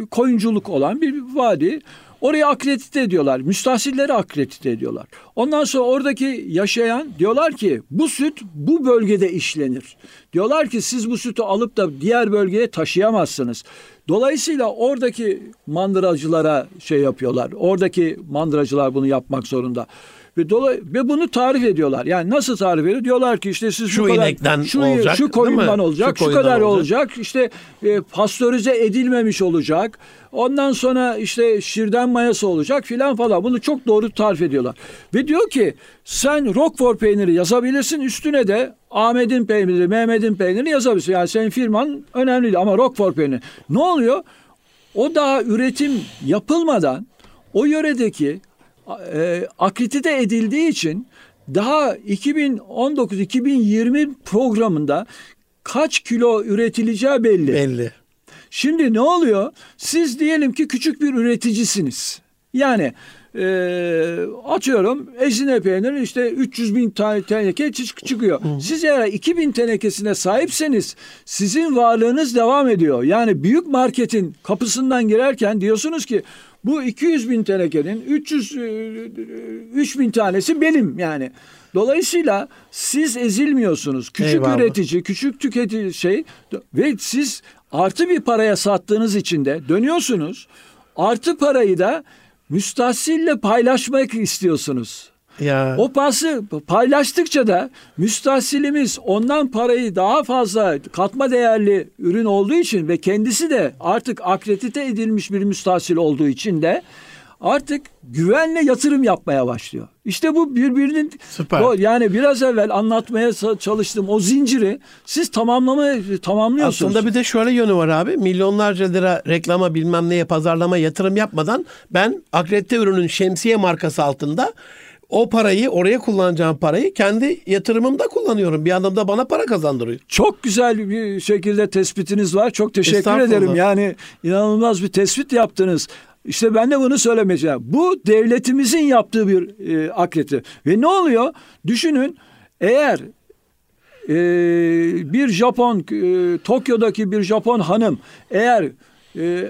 koyunculuk olan bir vadi. Oraya akredite ediyorlar. Müstahsilleri akredite ediyorlar. Ondan sonra oradaki yaşayan diyorlar ki bu süt bu bölgede işlenir. Diyorlar ki siz bu sütü alıp da diğer bölgeye taşıyamazsınız. Dolayısıyla oradaki mandıracılara şey yapıyorlar. Oradaki mandıracılar bunu yapmak zorunda. Ve, dolay ve bunu tarif ediyorlar. Yani nasıl tarif ediyor? Diyorlar ki işte siz Şu bu kadar inekten şu, olacak, şu koyundan olacak, Şu şu, kadar olacak. olacak. İşte e, pastörize edilmemiş olacak. Ondan sonra işte şirden mayası olacak filan falan. Bunu çok doğru tarif ediyorlar. Ve diyor ki sen Roquefort peyniri yazabilirsin. Üstüne de Ahmet'in peyniri, Mehmet'in peyniri yazabilirsin. Yani senin firman önemli değil ama Roquefort peyniri. Ne oluyor? O daha üretim yapılmadan o yöredeki e, akredite edildiği için daha 2019-2020 programında kaç kilo üretileceği belli. Belli. Şimdi ne oluyor? Siz diyelim ki küçük bir üreticisiniz. Yani e, atıyorum ezine peyniri işte 300 bin tane teneke çık- çıkıyor. Siz eğer 2000 tenekesine sahipseniz sizin varlığınız devam ediyor. Yani büyük marketin kapısından girerken diyorsunuz ki bu 200 bin tenekenin 300 e, 3 bin tanesi benim yani. Dolayısıyla siz ezilmiyorsunuz. Küçük Eyvallah. üretici, küçük tüketici şey ve siz artı bir paraya sattığınız için de dönüyorsunuz. Artı parayı da müstahsille paylaşmak istiyorsunuz. Ya. O pası paylaştıkça da müstahsilimiz ondan parayı daha fazla katma değerli ürün olduğu için ve kendisi de artık akredite edilmiş bir müstahsil olduğu için de artık güvenle yatırım yapmaya başlıyor. İşte bu birbirinin Süper. o- yani biraz evvel anlatmaya çalıştığım o zinciri siz tamamlamaya tamamlıyorsunuz. Aslında bir de şöyle yönü var abi. Milyonlarca lira reklama bilmem neye pazarlama yatırım yapmadan ben akredite ürünün şemsiye markası altında o parayı oraya kullanacağım parayı kendi yatırımımda kullanıyorum. Bir anlamda bana para kazandırıyor. Çok güzel bir şekilde tespitiniz var. Çok teşekkür ederim. Yani inanılmaz bir tespit yaptınız. İşte ben de bunu söylemeyeceğim. Bu devletimizin yaptığı bir e, akreti. Ve ne oluyor? Düşünün eğer e, bir Japon e, Tokyo'daki bir Japon hanım eğer e,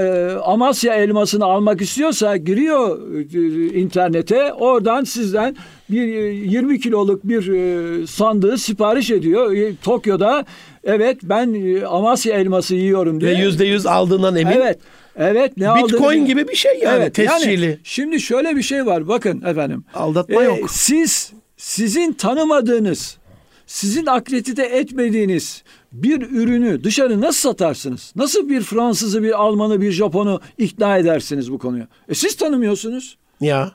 e, Amasya elmasını almak istiyorsa giriyor e, internete oradan sizden bir e, 20 kiloluk bir e, sandığı sipariş ediyor E, Tokyo'da evet ben e, Amasya elması yiyorum diye. Ve yüzde yüz aldığından emin. Evet. Evet ne aldığını Bitcoin bilmiyorum. gibi bir şey yani Evet, tescilli. şimdi şöyle bir şey var bakın efendim. Aldatma Ee, yok. Siz sizin tanımadığınız, sizin akredite etmediğiniz bir ürünü dışarı nasıl satarsınız? Nasıl bir Fransızı, bir Almanı, bir Japon'u ikna edersiniz bu konuya? E siz tanımıyorsunuz. Ya.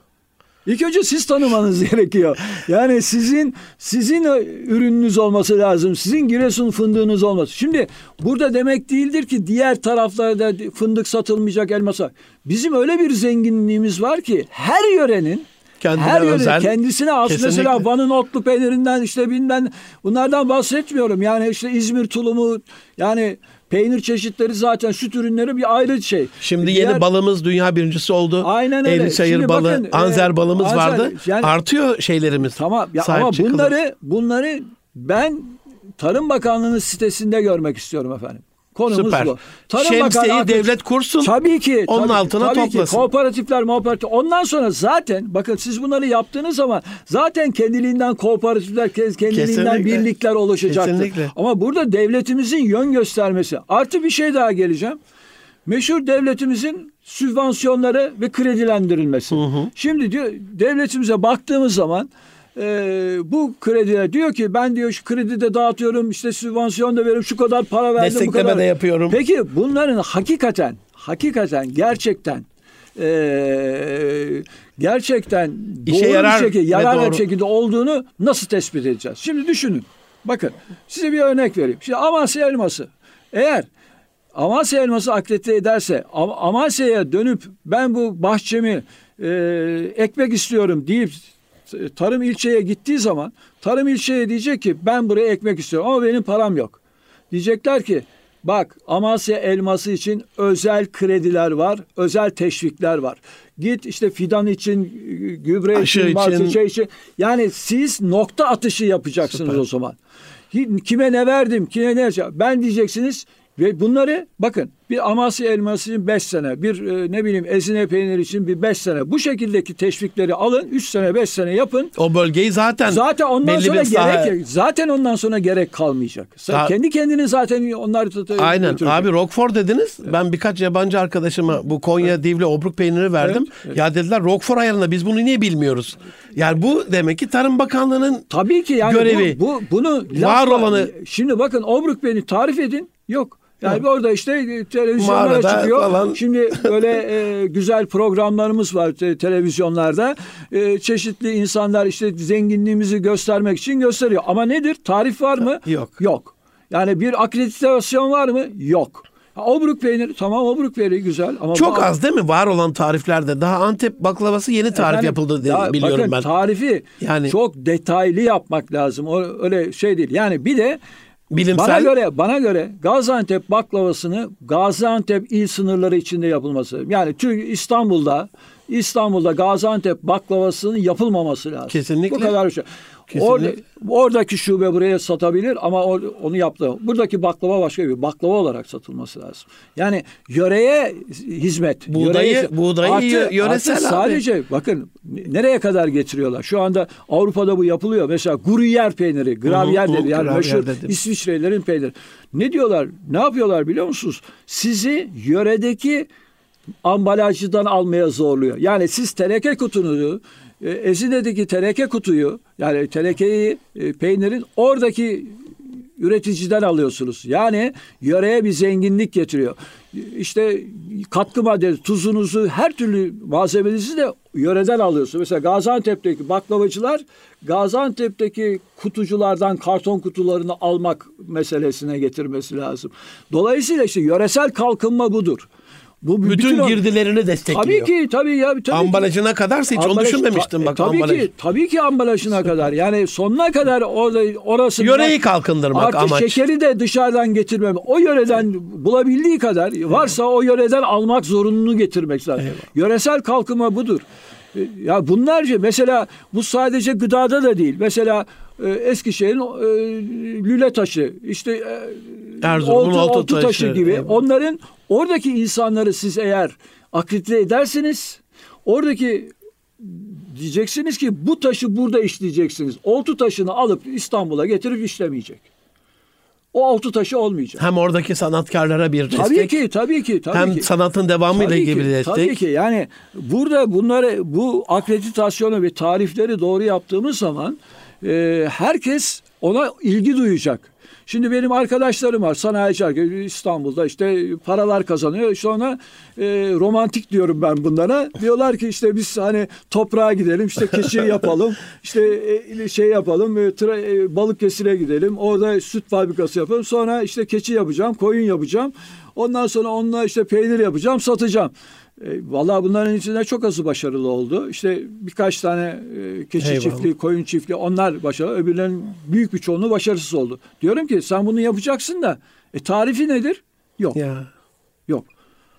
İlk önce siz tanımanız gerekiyor. Yani sizin sizin ürününüz olması lazım. Sizin Giresun fındığınız olması. Şimdi burada demek değildir ki diğer taraflarda fındık satılmayacak elmasa. Bizim öyle bir zenginliğimiz var ki her yörenin Kendine her yörenin özel. kendisine Kesinlikle. mesela Van'ın otlu peynirinden işte bilmem bunlardan bahsetmiyorum. Yani işte İzmir tulumu yani peynir çeşitleri zaten süt ürünleri bir ayrı şey. Şimdi Diğer- yeni balımız dünya birincisi oldu. Aynen öyle. Eğriçayır Şimdi balı, bakın, e, anzer balımız anzer- vardı. yani- Artıyor şeylerimiz. Tamam ya ama çıkılır. bunları bunları ben Tarım Bakanlığı'nın sitesinde görmek istiyorum efendim. Konumuz Süper. bu. Tarım Şemsiyeyi Bakanlığı- devlet kursun. Tabii ki. Onun tabii, altına tabii toplasın. Ki, kooperatifler, kooperatif. Ondan sonra zaten bakın siz bunları yaptığınız zaman zaten kendiliğinden kooperatifler, kendiliğinden Kesinlikle. birlikler oluşacaktır. Kesinlikle. Ama burada devletimizin yön göstermesi. Artı bir şey daha geleceğim. Meşhur devletimizin sübvansiyonları ve kredilendirilmesi. Şimdi diyor devletimize baktığımız zaman e, bu krediler diyor ki ben diyor şu kredide dağıtıyorum işte sübvansiyon da veriyorum şu kadar para verdim bu Destekleme kadar. de yapıyorum. Peki bunların hakikaten hakikaten gerçekten e, gerçekten İşe doğru yarar bir şekilde yarar bir şekilde olduğunu nasıl tespit edeceğiz? Şimdi düşünün. Bakın size bir örnek vereyim. Şimdi Amasya elması. Eğer Amasya elması akredite ederse Am- Amasya'ya dönüp ben bu bahçemi e, ekmek istiyorum deyip tarım ilçeye gittiği zaman tarım ilçeye diyecek ki ben buraya ekmek istiyorum ama benim param yok. Diyecekler ki bak Amasya elması için özel krediler var, özel teşvikler var. Git işte fidan için, gübre Aşı için, için. şey için. Yani siz nokta atışı yapacaksınız Süper. o zaman. Kime ne verdim, kime ne Ben diyeceksiniz ve bunları bakın bir Amasya elması için 5 sene, bir e, ne bileyim Ezine peyniri için bir 5 sene. Bu şekildeki teşvikleri alın, 3 sene 5 sene yapın. O bölgeyi zaten Zaten ondan belli sonra bir saha- gerek zaten ondan sonra gerek kalmayacak. Sen Sa- kendi kendini zaten onlar tut- Aynen. götürecek. Abi Roquefort dediniz. Ben birkaç yabancı arkadaşıma bu Konya Divli Obruk peyniri verdim. Ya dediler Roquefort ayarında biz bunu niye bilmiyoruz? Yani bu demek ki Tarım Bakanlığı'nın Tabii ki yani görevi. bu, bu bunu Var olanı- şimdi bakın Obruk beni tarif edin. Yok. Yani orada işte e, televizyonlara Mağarada çıkıyor. falan. Şimdi böyle e, güzel programlarımız var te- televizyonlarda. E, çeşitli insanlar işte zenginliğimizi göstermek için gösteriyor. Ama nedir? Tarif var mı? Yok. Yok. Yani bir akreditasyon var mı? Yok. Obruk peyniri tamam Obruk peyniri güzel ama çok bu- az değil mi var olan tariflerde? Daha Antep baklavası yeni tarif Efendim, yapıldı diye ya biliyorum bakın, ben. Tarifi Yani- çok detaylı yapmak lazım. O öyle şey değil. Yani bir de Bilimsel bana göre bana göre Gaziantep baklavasını Gaziantep il sınırları içinde yapılması. Yani Türk İstanbul'da İstanbul'da Gaziantep baklavasının yapılmaması lazım. Kesinlikle. Bu kadar bir şey. Kesinlikle. Orada, oradaki şube buraya satabilir ama onu yaptı. Buradaki baklava başka bir baklava olarak satılması lazım. Yani yöreye hizmet. Buğdayı- yöreye- buğdayı Artı- yöresel artı abi. sadece bakın nereye kadar getiriyorlar? Şu anda Avrupa'da bu yapılıyor. Mesela Gruyère peyniri, Gravyer dedi. Yani meşhur dedim. İsviçrelilerin peyniri. Ne diyorlar? Ne yapıyorlar biliyor musunuz? Sizi yöredeki ambalajcıdan almaya zorluyor. Yani siz teneke kutunuzu e, Ezine'deki teneke kutuyu yani tenekeyi e, peynirin oradaki üreticiden alıyorsunuz. Yani yöreye bir zenginlik getiriyor. İşte katkı maddesi, tuzunuzu, her türlü malzemenizi de yöreden alıyorsunuz. Mesela Gaziantep'teki baklavacılar Gaziantep'teki kutuculardan karton kutularını almak meselesine getirmesi lazım. Dolayısıyla işte yöresel kalkınma budur. Bu bütün, o- girdilerini destekliyor. Tabii ki tabii ya tabii ki. Ambalajına kadarsa hiç onu Ambalaj- düşünmemiştim ta- bak tabii ambalaj. ki tabii ki ambalajına kadar. Yani sonuna kadar orada orası Yöreyi kalkındırmak Artık amaç. şekeri de dışarıdan getirmem. O yöreden bulabildiği kadar varsa o yöreden almak zorunluluğu getirmek lazım. Yöresel kalkınma budur. E, Ya bunlarca mesela bu sadece gıdada da değil. Mesela e, Eskişehir'in e, lüle taşı, işte e, Erzurum'un oltu, oltu taşı, taşı, gibi. eyvallah. Onların oradaki insanları siz eğer akredite ederseniz oradaki diyeceksiniz ki bu taşı burada işleyeceksiniz. Oltu taşını alıp İstanbul'a getirip işlemeyecek. O oltu taşı olmayacak. Hem oradaki sanatkarlara bir destek. Tabii ki, tabii ki, tabii hem ki. sanatın devamıyla ilgili bir destek. Tabii ki yani burada bunları bu akreditasyonu ve tarifleri doğru yaptığımız zaman e, herkes ona ilgi duyacak. Şimdi benim arkadaşlarım var sanayici arkadaş- İstanbul'da işte paralar kazanıyor. Sonra e, romantik diyorum ben bunlara. Diyorlar ki işte biz hani toprağa gidelim işte keçi yapalım işte e, şey yapalım e, tra- e, Balıkesir'e gidelim orada süt fabrikası yapalım. Sonra işte keçi yapacağım koyun yapacağım. Ondan sonra onunla işte peynir yapacağım satacağım. E, vallahi bunların içinde çok azı başarılı oldu. İşte birkaç tane e, keçi Eyvallah. çiftliği, koyun çiftliği onlar başarılı. Öbürlerinin büyük bir çoğunluğu başarısız oldu. Diyorum ki sen bunu yapacaksın da e, tarifi nedir? Yok. Ya. Yok.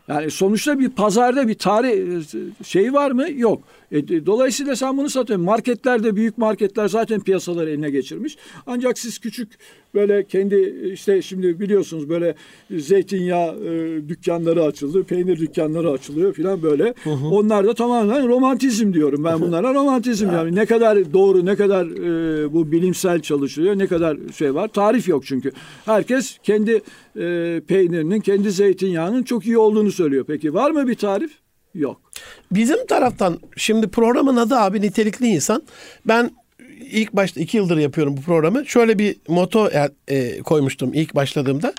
Yani sonuçta bir pazarda bir tarih şey var mı? Yok. E, dolayısıyla sen bunu satıyorsun. Marketlerde büyük marketler zaten piyasaları eline geçirmiş. Ancak siz küçük böyle kendi işte şimdi biliyorsunuz böyle zeytinyağı e, dükkanları açıldı, peynir dükkanları açılıyor filan böyle. Hı hı. Onlar da tamamen romantizm diyorum ben bunlara romantizm yani ne kadar doğru ne kadar e, bu bilimsel çalışılıyor ne kadar şey var tarif yok çünkü. Herkes kendi e, peynirinin kendi zeytinyağının çok iyi olduğunu söylüyor. Peki var mı bir tarif? Yok. Bizim taraftan şimdi programın adı abi nitelikli insan. Ben ilk başta iki yıldır yapıyorum bu programı. Şöyle bir moto e, e, koymuştum ilk başladığımda.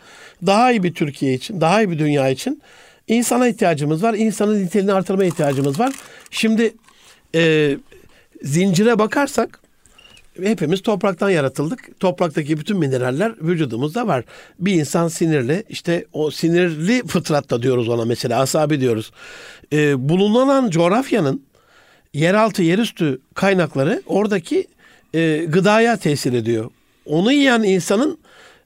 Daha iyi bir Türkiye için, daha iyi bir dünya için insana ihtiyacımız var. İnsanın niteliğini artırmaya ihtiyacımız var. Şimdi e, zincire bakarsak hepimiz topraktan yaratıldık. Topraktaki bütün mineraller vücudumuzda var. Bir insan sinirli, işte o sinirli fıtratta diyoruz ona mesela, asabi diyoruz. Ee, bulunan coğrafyanın yeraltı, yerüstü kaynakları oradaki e, gıdaya tesir ediyor. Onu yiyen insanın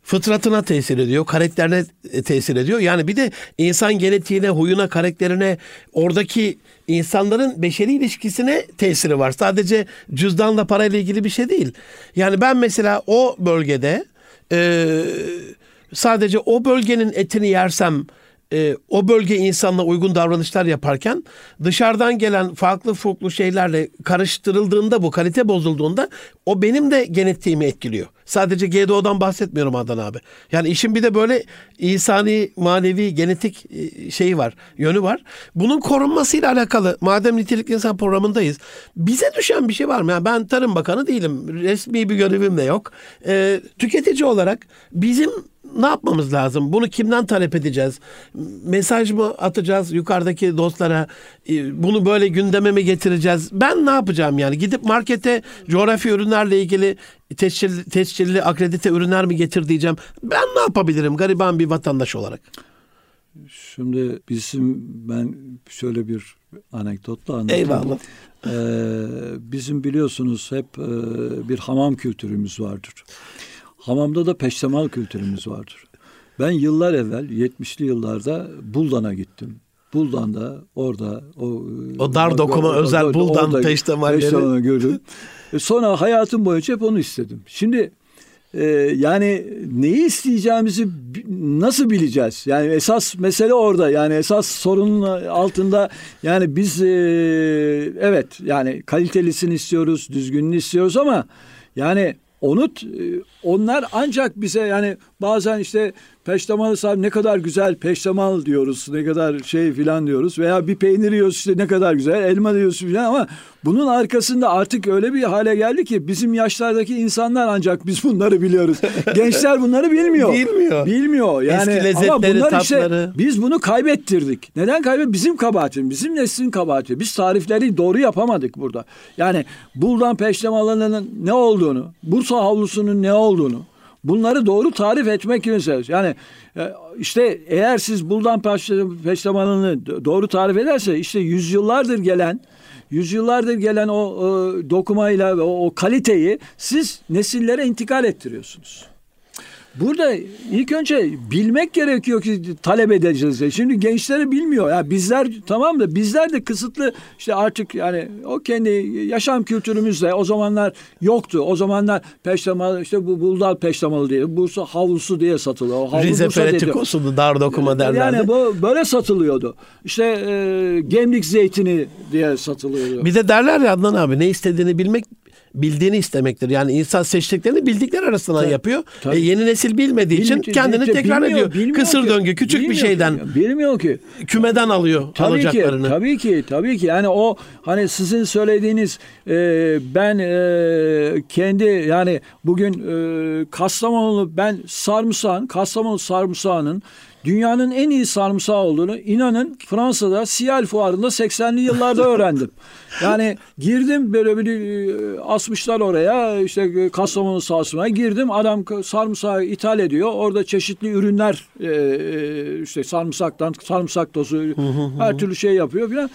fıtratına tesir ediyor, karakterine e, tesir ediyor. Yani bir de insan genetiğine, huyuna, karakterine, oradaki insanların beşeri ilişkisine tesiri var. Sadece cüzdanla parayla ilgili bir şey değil. Yani ben mesela o bölgede e, sadece o bölgenin etini yersem e, o bölge insanla uygun davranışlar yaparken dışarıdan gelen farklı farklı şeylerle karıştırıldığında bu kalite bozulduğunda o benim de genetiğimi etkiliyor. Sadece GDO'dan bahsetmiyorum Adnan abi. Yani işin bir de böyle insani, manevi, genetik e, şeyi var, yönü var. Bunun korunmasıyla alakalı madem nitelikli insan programındayız. Bize düşen bir şey var mı? Yani ben Tarım Bakanı değilim. Resmi bir görevim de yok. Ee, tüketici olarak bizim ne yapmamız lazım? Bunu kimden talep edeceğiz? Mesaj mı atacağız yukarıdaki dostlara? Ee, bunu böyle gündeme mi getireceğiz? Ben ne yapacağım yani? Gidip markete coğrafi ürünlerle ilgili tescilli, tescilli akredite ürünler mi getir diyeceğim. Ben ne yapabilirim gariban bir vatandaş olarak? Şimdi bizim ben şöyle bir anekdotla anlatayım. Eyvallah. Ee, bizim biliyorsunuz hep e, bir hamam kültürümüz vardır. Hamamda da peştemal kültürümüz vardır. Ben yıllar evvel 70'li yıllarda Buldan'a gittim. Buldan'da orada o o dar dokuma özel Buldan peştemalleri peştemal gördüm. E, sonra hayatım boyunca hep onu istedim. Şimdi e, yani neyi isteyeceğimizi nasıl bileceğiz? Yani esas mesele orada. Yani esas sorunun altında yani biz e, evet yani kalitelisini istiyoruz, düzgününü istiyoruz ama yani onu e, onlar ancak bize yani bazen işte peştemal sahibi ne kadar güzel peştemal diyoruz. Ne kadar şey filan diyoruz. Veya bir peynir yiyoruz işte ne kadar güzel elma diyoruz filan ama bunun arkasında artık öyle bir hale geldi ki bizim yaşlardaki insanlar ancak biz bunları biliyoruz. Gençler bunları bilmiyor. Bilmiyor. Bilmiyor. Yani Eski lezzetleri, ama bunlar tatları. işte biz bunu kaybettirdik. Neden kaybettik? Bizim kabahatin, bizim neslin kabahati. Biz tarifleri doğru yapamadık burada. Yani buldan peştemalının ne olduğunu, Bursa havlusunun ne olduğunu, Bunları doğru tarif etmek için yani e, işte eğer siz buldan peştemalını doğru tarif ederse işte yüzyıllardır gelen yüzyıllardır gelen o, o dokumayla o, o kaliteyi siz nesillere intikal ettiriyorsunuz. Burada ilk önce bilmek gerekiyor ki talep edeceğiz. Şimdi gençleri bilmiyor. Ya bizler tamam da bizler de kısıtlı işte artık yani o kendi yaşam kültürümüzde o zamanlar yoktu. O zamanlar peştemal işte bu buldal peştemalı diye Bursa havlusu diye satılıyor. Havlu Rize Feretikosu'nu dar dokuma derlerdi. Yani bu böyle satılıyordu. İşte e, gemlik zeytini diye satılıyordu. Bir de derler ya Adnan abi ne istediğini bilmek bildiğini istemektir. Yani insan seçtiklerini bildikleri arasından tabii, yapıyor. Tabii. E, yeni nesil bilmediği için Bilmi, kendini bilmiyor, tekrar bilmiyor, ediyor. Bilmiyor Kısır ki, döngü küçük bir şeyden. Ki, bilmiyor ki. Kümeden alıyor tabii alacaklarını. Ki, tabii ki tabii ki. Yani o hani sizin söylediğiniz e, ben e, kendi yani bugün e, Kastamonu ben sarımsağın Kastamonu sarımsağının dünyanın en iyi sarımsağı olduğunu inanın Fransa'da Siyal fuarında 80'li yıllarda öğrendim. Yani girdim böyle bir e, asmışlar oraya işte e, Kastamonu sahasına girdim adam sarımsağı ithal ediyor. Orada çeşitli ürünler e, işte sarımsaktan sarımsak tozu her türlü şey yapıyor filan.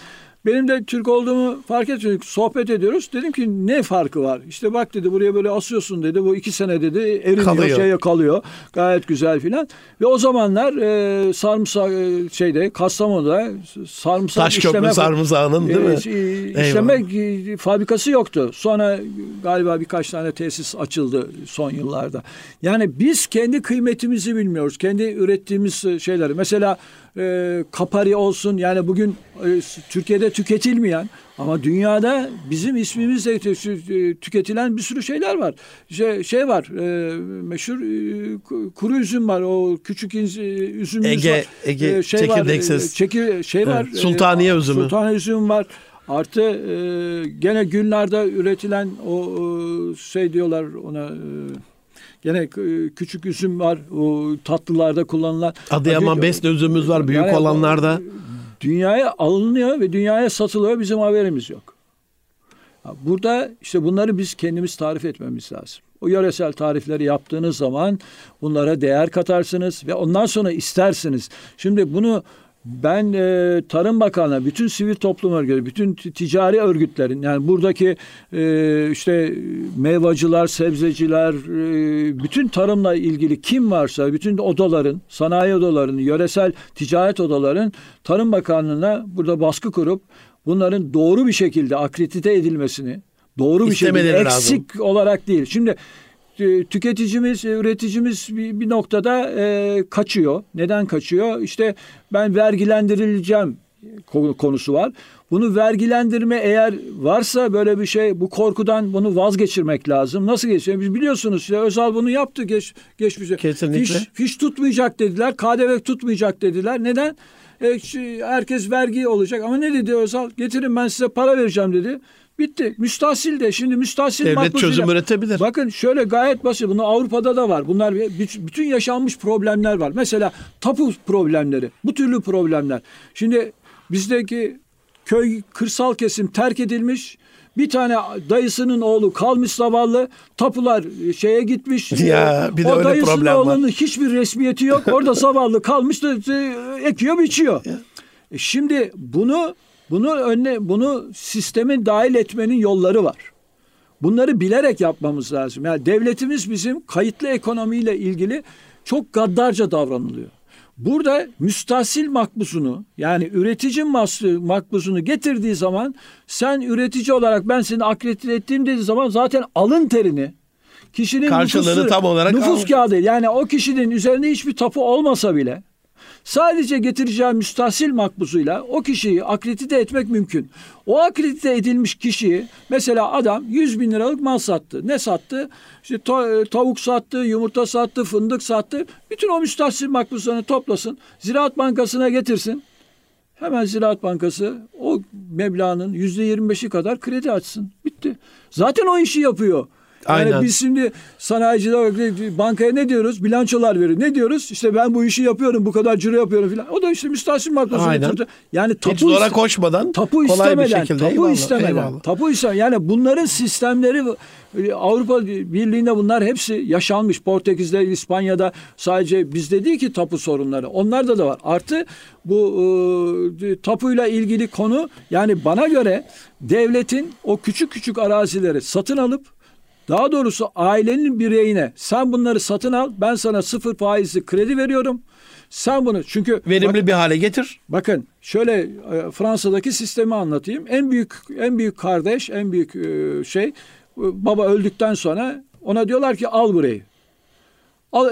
Benim de Türk olduğumu fark etmedik. Sohbet ediyoruz. Dedim ki ne farkı var? İşte bak dedi buraya böyle asıyorsun dedi. Bu iki sene dedi eriniyor Kalıyor. şeye kalıyor. Gayet güzel filan. Ve o zamanlar e, sarımsak e, şeyde Kastamonu'da sarımsak Taş köprü sarımsağının değil mi? e, e, işleme e, fabrikası yoktu. Sonra galiba birkaç tane tesis açıldı son yıllarda. Yani biz kendi kıymetimizi bilmiyoruz. Kendi ürettiğimiz e, şeyleri. Mesela e, kapari olsun yani bugün e, Türkiye'de tüketilmeyen ama dünyada bizim ismimizle tü- e, tüketilen bir sürü şeyler var. Şey, şey var e, meşhur e, ku- kuru üzüm var. O küçük inz- e, üzümümüz Ege- var. Ege E, şey var, çekirdeksiz. e, çekir, şey var. Evet, Sultaniye e, üzümü. Sultaniye üzüm var. Artı e, gene günlerde üretilen o e, şey diyorlar ona e, gene e, küçük üzüm var. O tatlılarda kullanılan. Adıyaman Besne üzümümüz var. Büyük Yani olanlarda. Dünyaya alınıyor ve dünyaya satılıyor. Bizim haberimiz yok. Burada işte bunları biz kendimiz tarif etmemiz lazım. O yöresel tarifleri yaptığınız zaman bunlara değer katarsınız ve ondan sonra istersiniz. Şimdi bunu ben e, Tarım Bakanı'na, bütün sivil toplum örgütleri, bütün ticari örgütlerin yani buradaki e, işte meyvacılar, sebzeciler, e, bütün tarımla ilgili kim varsa bütün odaların, sanayi odalarının, yöresel ticaret odaların Tarım Bakanlığı'na burada baskı kurup bunların doğru bir şekilde akredite edilmesini, doğru bir şekilde eksik olarak değil. Şimdi tüketicimiz, e, üreticimiz bir, bir noktada e, kaçıyor. Neden kaçıyor? İşte ben vergilendirileceğim ko- konusu var. Bunu vergilendirme eğer varsa böyle bir şey bu korkudan bunu vazgeçirmek lazım. Nasıl geçiyor? Biz biliyorsunuz işte Özal bunu yaptı geç geçmişte. Kesinlikle. Fiş, fiş tutmayacak dediler. KDV tutmayacak dediler. Neden? E, herkes vergi olacak. Ama ne dedi Özal? Getirin ben size para vereceğim dedi. Bitti. Müstahsil de. Şimdi müstahsil Devlet makbuzuyla- çözüm üretebilir. Bakın şöyle gayet basit. Bunu Avrupa'da da var. Bunlar bütün yaşanmış problemler var. Mesela tapu problemleri. Bu türlü problemler. Şimdi bizdeki köy kırsal kesim terk edilmiş. Bir tane dayısının oğlu kalmış zavallı. Tapular şeye gitmiş. Ya, bir de o öyle dayısının problem var. oğlunun hiçbir resmiyeti yok. Orada zavallı kalmış da e, ekiyor biçiyor. E Şimdi bunu bunu önüne bunu sistemin dahil etmenin yolları var. Bunları bilerek yapmamız lazım. Yani devletimiz bizim kayıtlı ekonomiyle ilgili çok gaddarca davranılıyor. Burada müstahsil makbuzunu yani üretici makbuzunu getirdiği zaman sen üretici olarak ben seni akredite ettiğim dediği zaman zaten alın terini kişinin Karşılığını nüfusu- tam olarak nüfus almış. kağıdı yani o kişinin üzerinde hiçbir tapu olmasa bile Sadece getireceği müstahsil makbuzuyla o kişiyi akredite etmek mümkün. O akredite edilmiş kişiyi mesela adam 100 bin liralık mal sattı. Ne sattı? İşte e, tavuk sattı, yumurta sattı, fındık sattı. Bütün o müstahsil makbuzlarını toplasın. Ziraat Bankası'na getirsin. Hemen Ziraat Bankası o meblağın yüzde yirmi beşi kadar kredi açsın. Bitti. Zaten o işi yapıyor. Yani Aynen. biz şimdi sanayiciler olarak bankaya ne diyoruz? Bilançolar veriyor. Ne diyoruz? İşte ben bu işi yapıyorum, bu kadar ciro yapıyorum filan. O da işte müstahsil makbuzunu Aynen. getirdi. Yani Hiç tapu zora iste- koşmadan Tapu kolay bir istemeden, şekilde. tapu Eyvallah, istemeden, eyvallah. tapu istemeden. Yani bunların sistemleri Avrupa Birliği'nde bunlar hepsi yaşanmış. Portekiz'de, İspanya'da sadece bizde değil ki tapu sorunları. Onlarda da var. Artı bu e, tapuyla ilgili konu yani bana göre devletin o küçük küçük arazileri satın alıp daha doğrusu ailenin bireyine sen bunları satın al ben sana sıfır faizli kredi veriyorum. Sen bunu çünkü Verimli bir hale getir. Bakın şöyle e, Fransa'daki sistemi anlatayım. En büyük en büyük kardeş, en büyük e, şey e, baba öldükten sonra ona diyorlar ki al burayı. Al,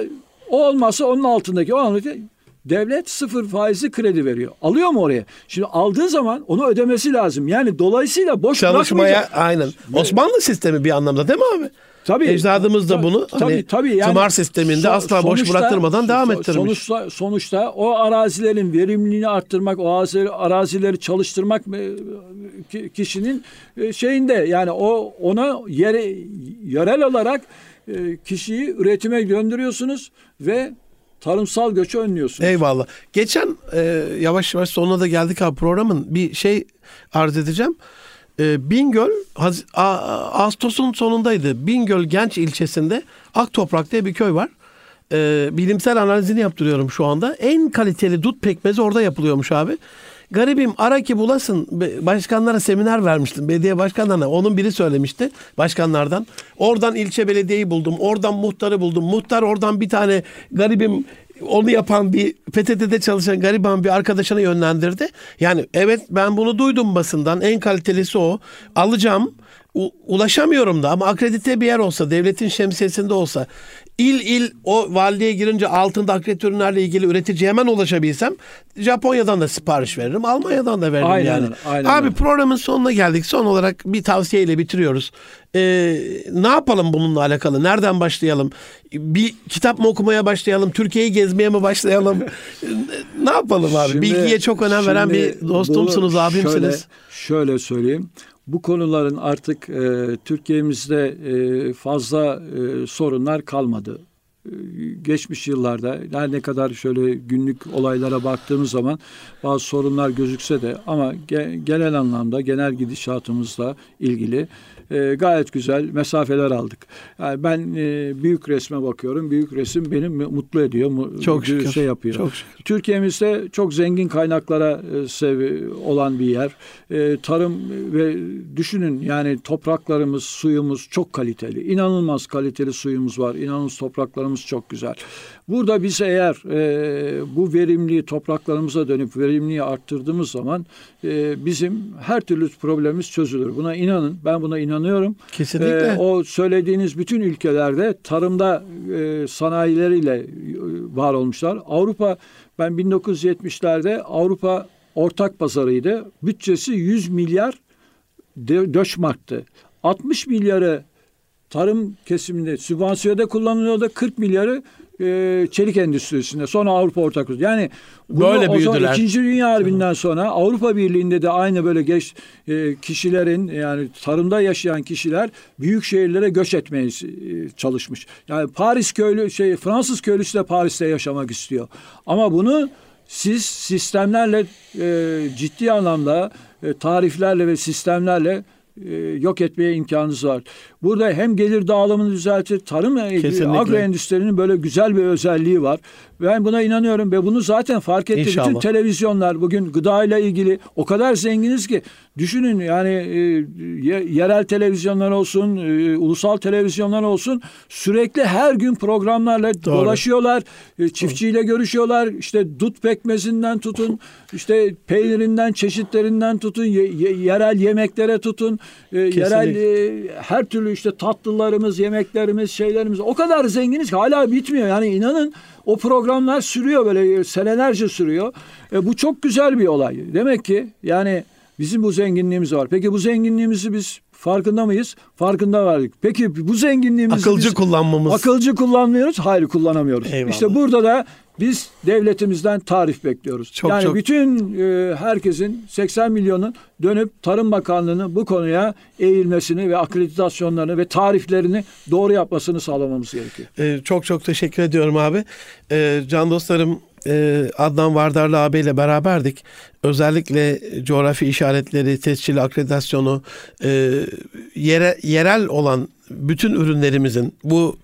o olmazsa onun altındaki o altındaki devlet sıfır faizli kredi veriyor. Alıyor mu oraya? Şimdi aldığı zaman onu ödemesi lazım. Yani dolayısıyla boş Çalışmaya aynen. Osmanlı sistemi bir anlamda değil mi abi? Tabii. Ecdadımız da bunu tabii, hani tabii. Yani tımar sisteminde so- asla boş sonuçta- bıraktırmadan devam ettirmiş. Sonuçta, sonuçta o arazilerin verimliliğini arttırmak, o arazileri, arazileri çalıştırmak e, ki- kişinin e, şeyinde yani o ona yere yerel olarak e, kişiyi üretime döndürüyorsunuz ve tarımsal göçü önlüyorsunuz. Eyvallah. Geçen e, yavaş yavaş sonuna da geldik abi programın. Bir şey arz edeceğim. E, Bingöl Haz- A- Ağustos'un sonundaydı. Bingöl Genç ilçesinde Aktoprak diye bir köy var. E, bilimsel analizini yaptırıyorum şu anda. En kaliteli dut pekmezi orada yapılıyormuş abi. Garibim ara ki bulasın. Başkanlara seminer vermiştim. Belediye başkanlarına. Onun biri söylemişti başkanlardan. Oradan ilçe belediyeyi buldum. Oradan muhtarı buldum. Muhtar oradan bir tane garibim onu yapan bir PTT'de çalışan gariban bir arkadaşına yönlendirdi. Yani evet ben bunu duydum basından. En kalitelisi o. Alacağım. U- ulaşamıyorum da ama akredite bir yer olsa, devletin şemsiyesinde olsa, il il o valiliğe girince altında akredite ürünlerle ilgili üretici hemen ulaşabilsem Japonya'dan da sipariş veririm, Almanya'dan da veririm Aynen yani. aynen Abi öyle. programın sonuna geldik. Son olarak bir tavsiyeyle bitiriyoruz. Ee, ne yapalım bununla alakalı? Nereden başlayalım? Bir kitap mı okumaya başlayalım? Türkiye'yi gezmeye mi başlayalım? ne yapalım abi? Şimdi- Bilgiye çok önem veren bir dostumsunuz, abimsiniz. Şöyle, şöyle söyleyeyim. Bu konuların artık e, Türkiye'mizde e, fazla e, sorunlar kalmadı. Geçmiş yıllarda her ne kadar şöyle günlük olaylara baktığımız zaman bazı sorunlar gözükse de ama ge- genel anlamda genel gidişatımızla ilgili e, gayet güzel mesafeler aldık. Yani ben e, büyük resme bakıyorum. Büyük resim beni mutlu ediyor. mu- Çok şükür. Şey yapıyor. Çok şükür. Türkiye'mizde çok zengin kaynaklara e, sev olan bir yer. E, tarım ve düşünün yani topraklarımız, suyumuz çok kaliteli. İnanılmaz kaliteli suyumuz var. İnanılmaz topraklarımız çok güzel. Burada biz eğer e, bu verimliği topraklarımıza dönüp verimliği arttırdığımız zaman e, bizim her türlü problemimiz çözülür. Buna inanın. Ben buna inanıyorum. Kesinlikle. Ee, o söylediğiniz bütün ülkelerde tarımda e, sanayileriyle e, var olmuşlar. Avrupa ben 1970'lerde Avrupa ortak pazarıydı. Bütçesi 100 milyar döşmarktı. 60 milyarı tarım kesiminde sübvansiyonda kullanılıyordu. 40 milyarı e, çelik endüstrisinde. Sonra Avrupa ortak pazarı. Yani bunu Böyle o büyüdüler. İkinci Dünya Harbi'nden sonra Avrupa Birliği'nde de aynı böyle geç e, kişilerin yani tarımda yaşayan kişiler büyük şehirlere göç etmeye e, çalışmış. Yani Paris köylü şey Fransız köylüsü de Paris'te yaşamak istiyor. Ama bunu siz sistemlerle e, ciddi anlamda e, tariflerle ve sistemlerle e, yok etmeye imkanınız var. Burada hem gelir dağılımını düzeltir, tarım Kesinlikle. agro endüstrinin böyle güzel bir özelliği var. Ben buna inanıyorum ve bunu zaten fark etti. İnşallah. Bütün televizyonlar bugün gıda ile ilgili o kadar zenginiz ki düşünün yani e, ye- yerel televizyonlar olsun, e, ulusal televizyonlar olsun sürekli her gün programlarla Doğru. dolaşıyorlar. E, çiftçiyle görüşüyorlar. İşte dut pekmezinden tutun, işte peynirinden, çeşitlerinden tutun, ye- ye- yerel yemeklere tutun, e, yerel e, her türlü işte tatlılarımız, yemeklerimiz, şeylerimiz o kadar zenginiz ki hala bitmiyor. Yani inanın o programlar sürüyor böyle e, senelerce sürüyor. E, bu çok güzel bir olay. Demek ki yani bizim bu zenginliğimiz var. Peki bu zenginliğimizi biz farkında mıyız? Farkında vardık. Peki bu zenginliğimizi Akılcı biz kullanmamız. akılcı kullanmıyoruz. Hayır kullanamıyoruz. Eyvallah. İşte burada da biz devletimizden tarif bekliyoruz. Çok, yani çok- bütün e, herkesin 80 milyonun dönüp Tarım Bakanlığı'nın bu konuya eğilmesini ve akreditasyonlarını ve tariflerini doğru yapmasını sağlamamız gerekiyor. Ee, çok çok teşekkür ediyorum abi. Ee, can dostlarım e, Adnan Vardarlı abiyle beraberdik. Özellikle coğrafi işaretleri, tescil, akreditasyonu, e, yere, yerel olan bütün ürünlerimizin bu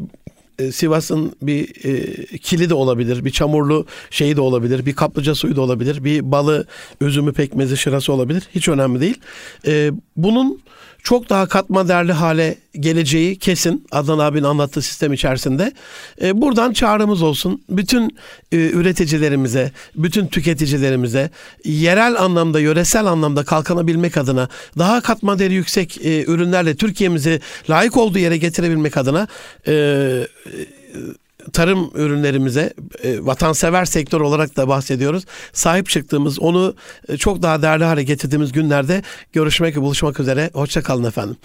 Sivas'ın bir e, kili de olabilir, bir çamurlu şeyi de olabilir, bir kaplıca suyu da olabilir, bir balı, üzümü, pekmezi, şırası olabilir. Hiç önemli değil. E, bunun çok daha katma değerli hale geleceği kesin Adnan abinin anlattığı sistem içerisinde. E, buradan çağrımız olsun. Bütün e, üreticilerimize, bütün tüketicilerimize yerel anlamda, yöresel anlamda kalkanabilmek adına daha katma değeri yüksek e, ürünlerle Türkiye'mizi layık olduğu yere getirebilmek adına e, tarım ürünlerimize e, vatansever sektör olarak da bahsediyoruz. Sahip çıktığımız, onu e, çok daha değerli hale getirdiğimiz günlerde görüşmek ve buluşmak üzere. Hoşça kalın efendim.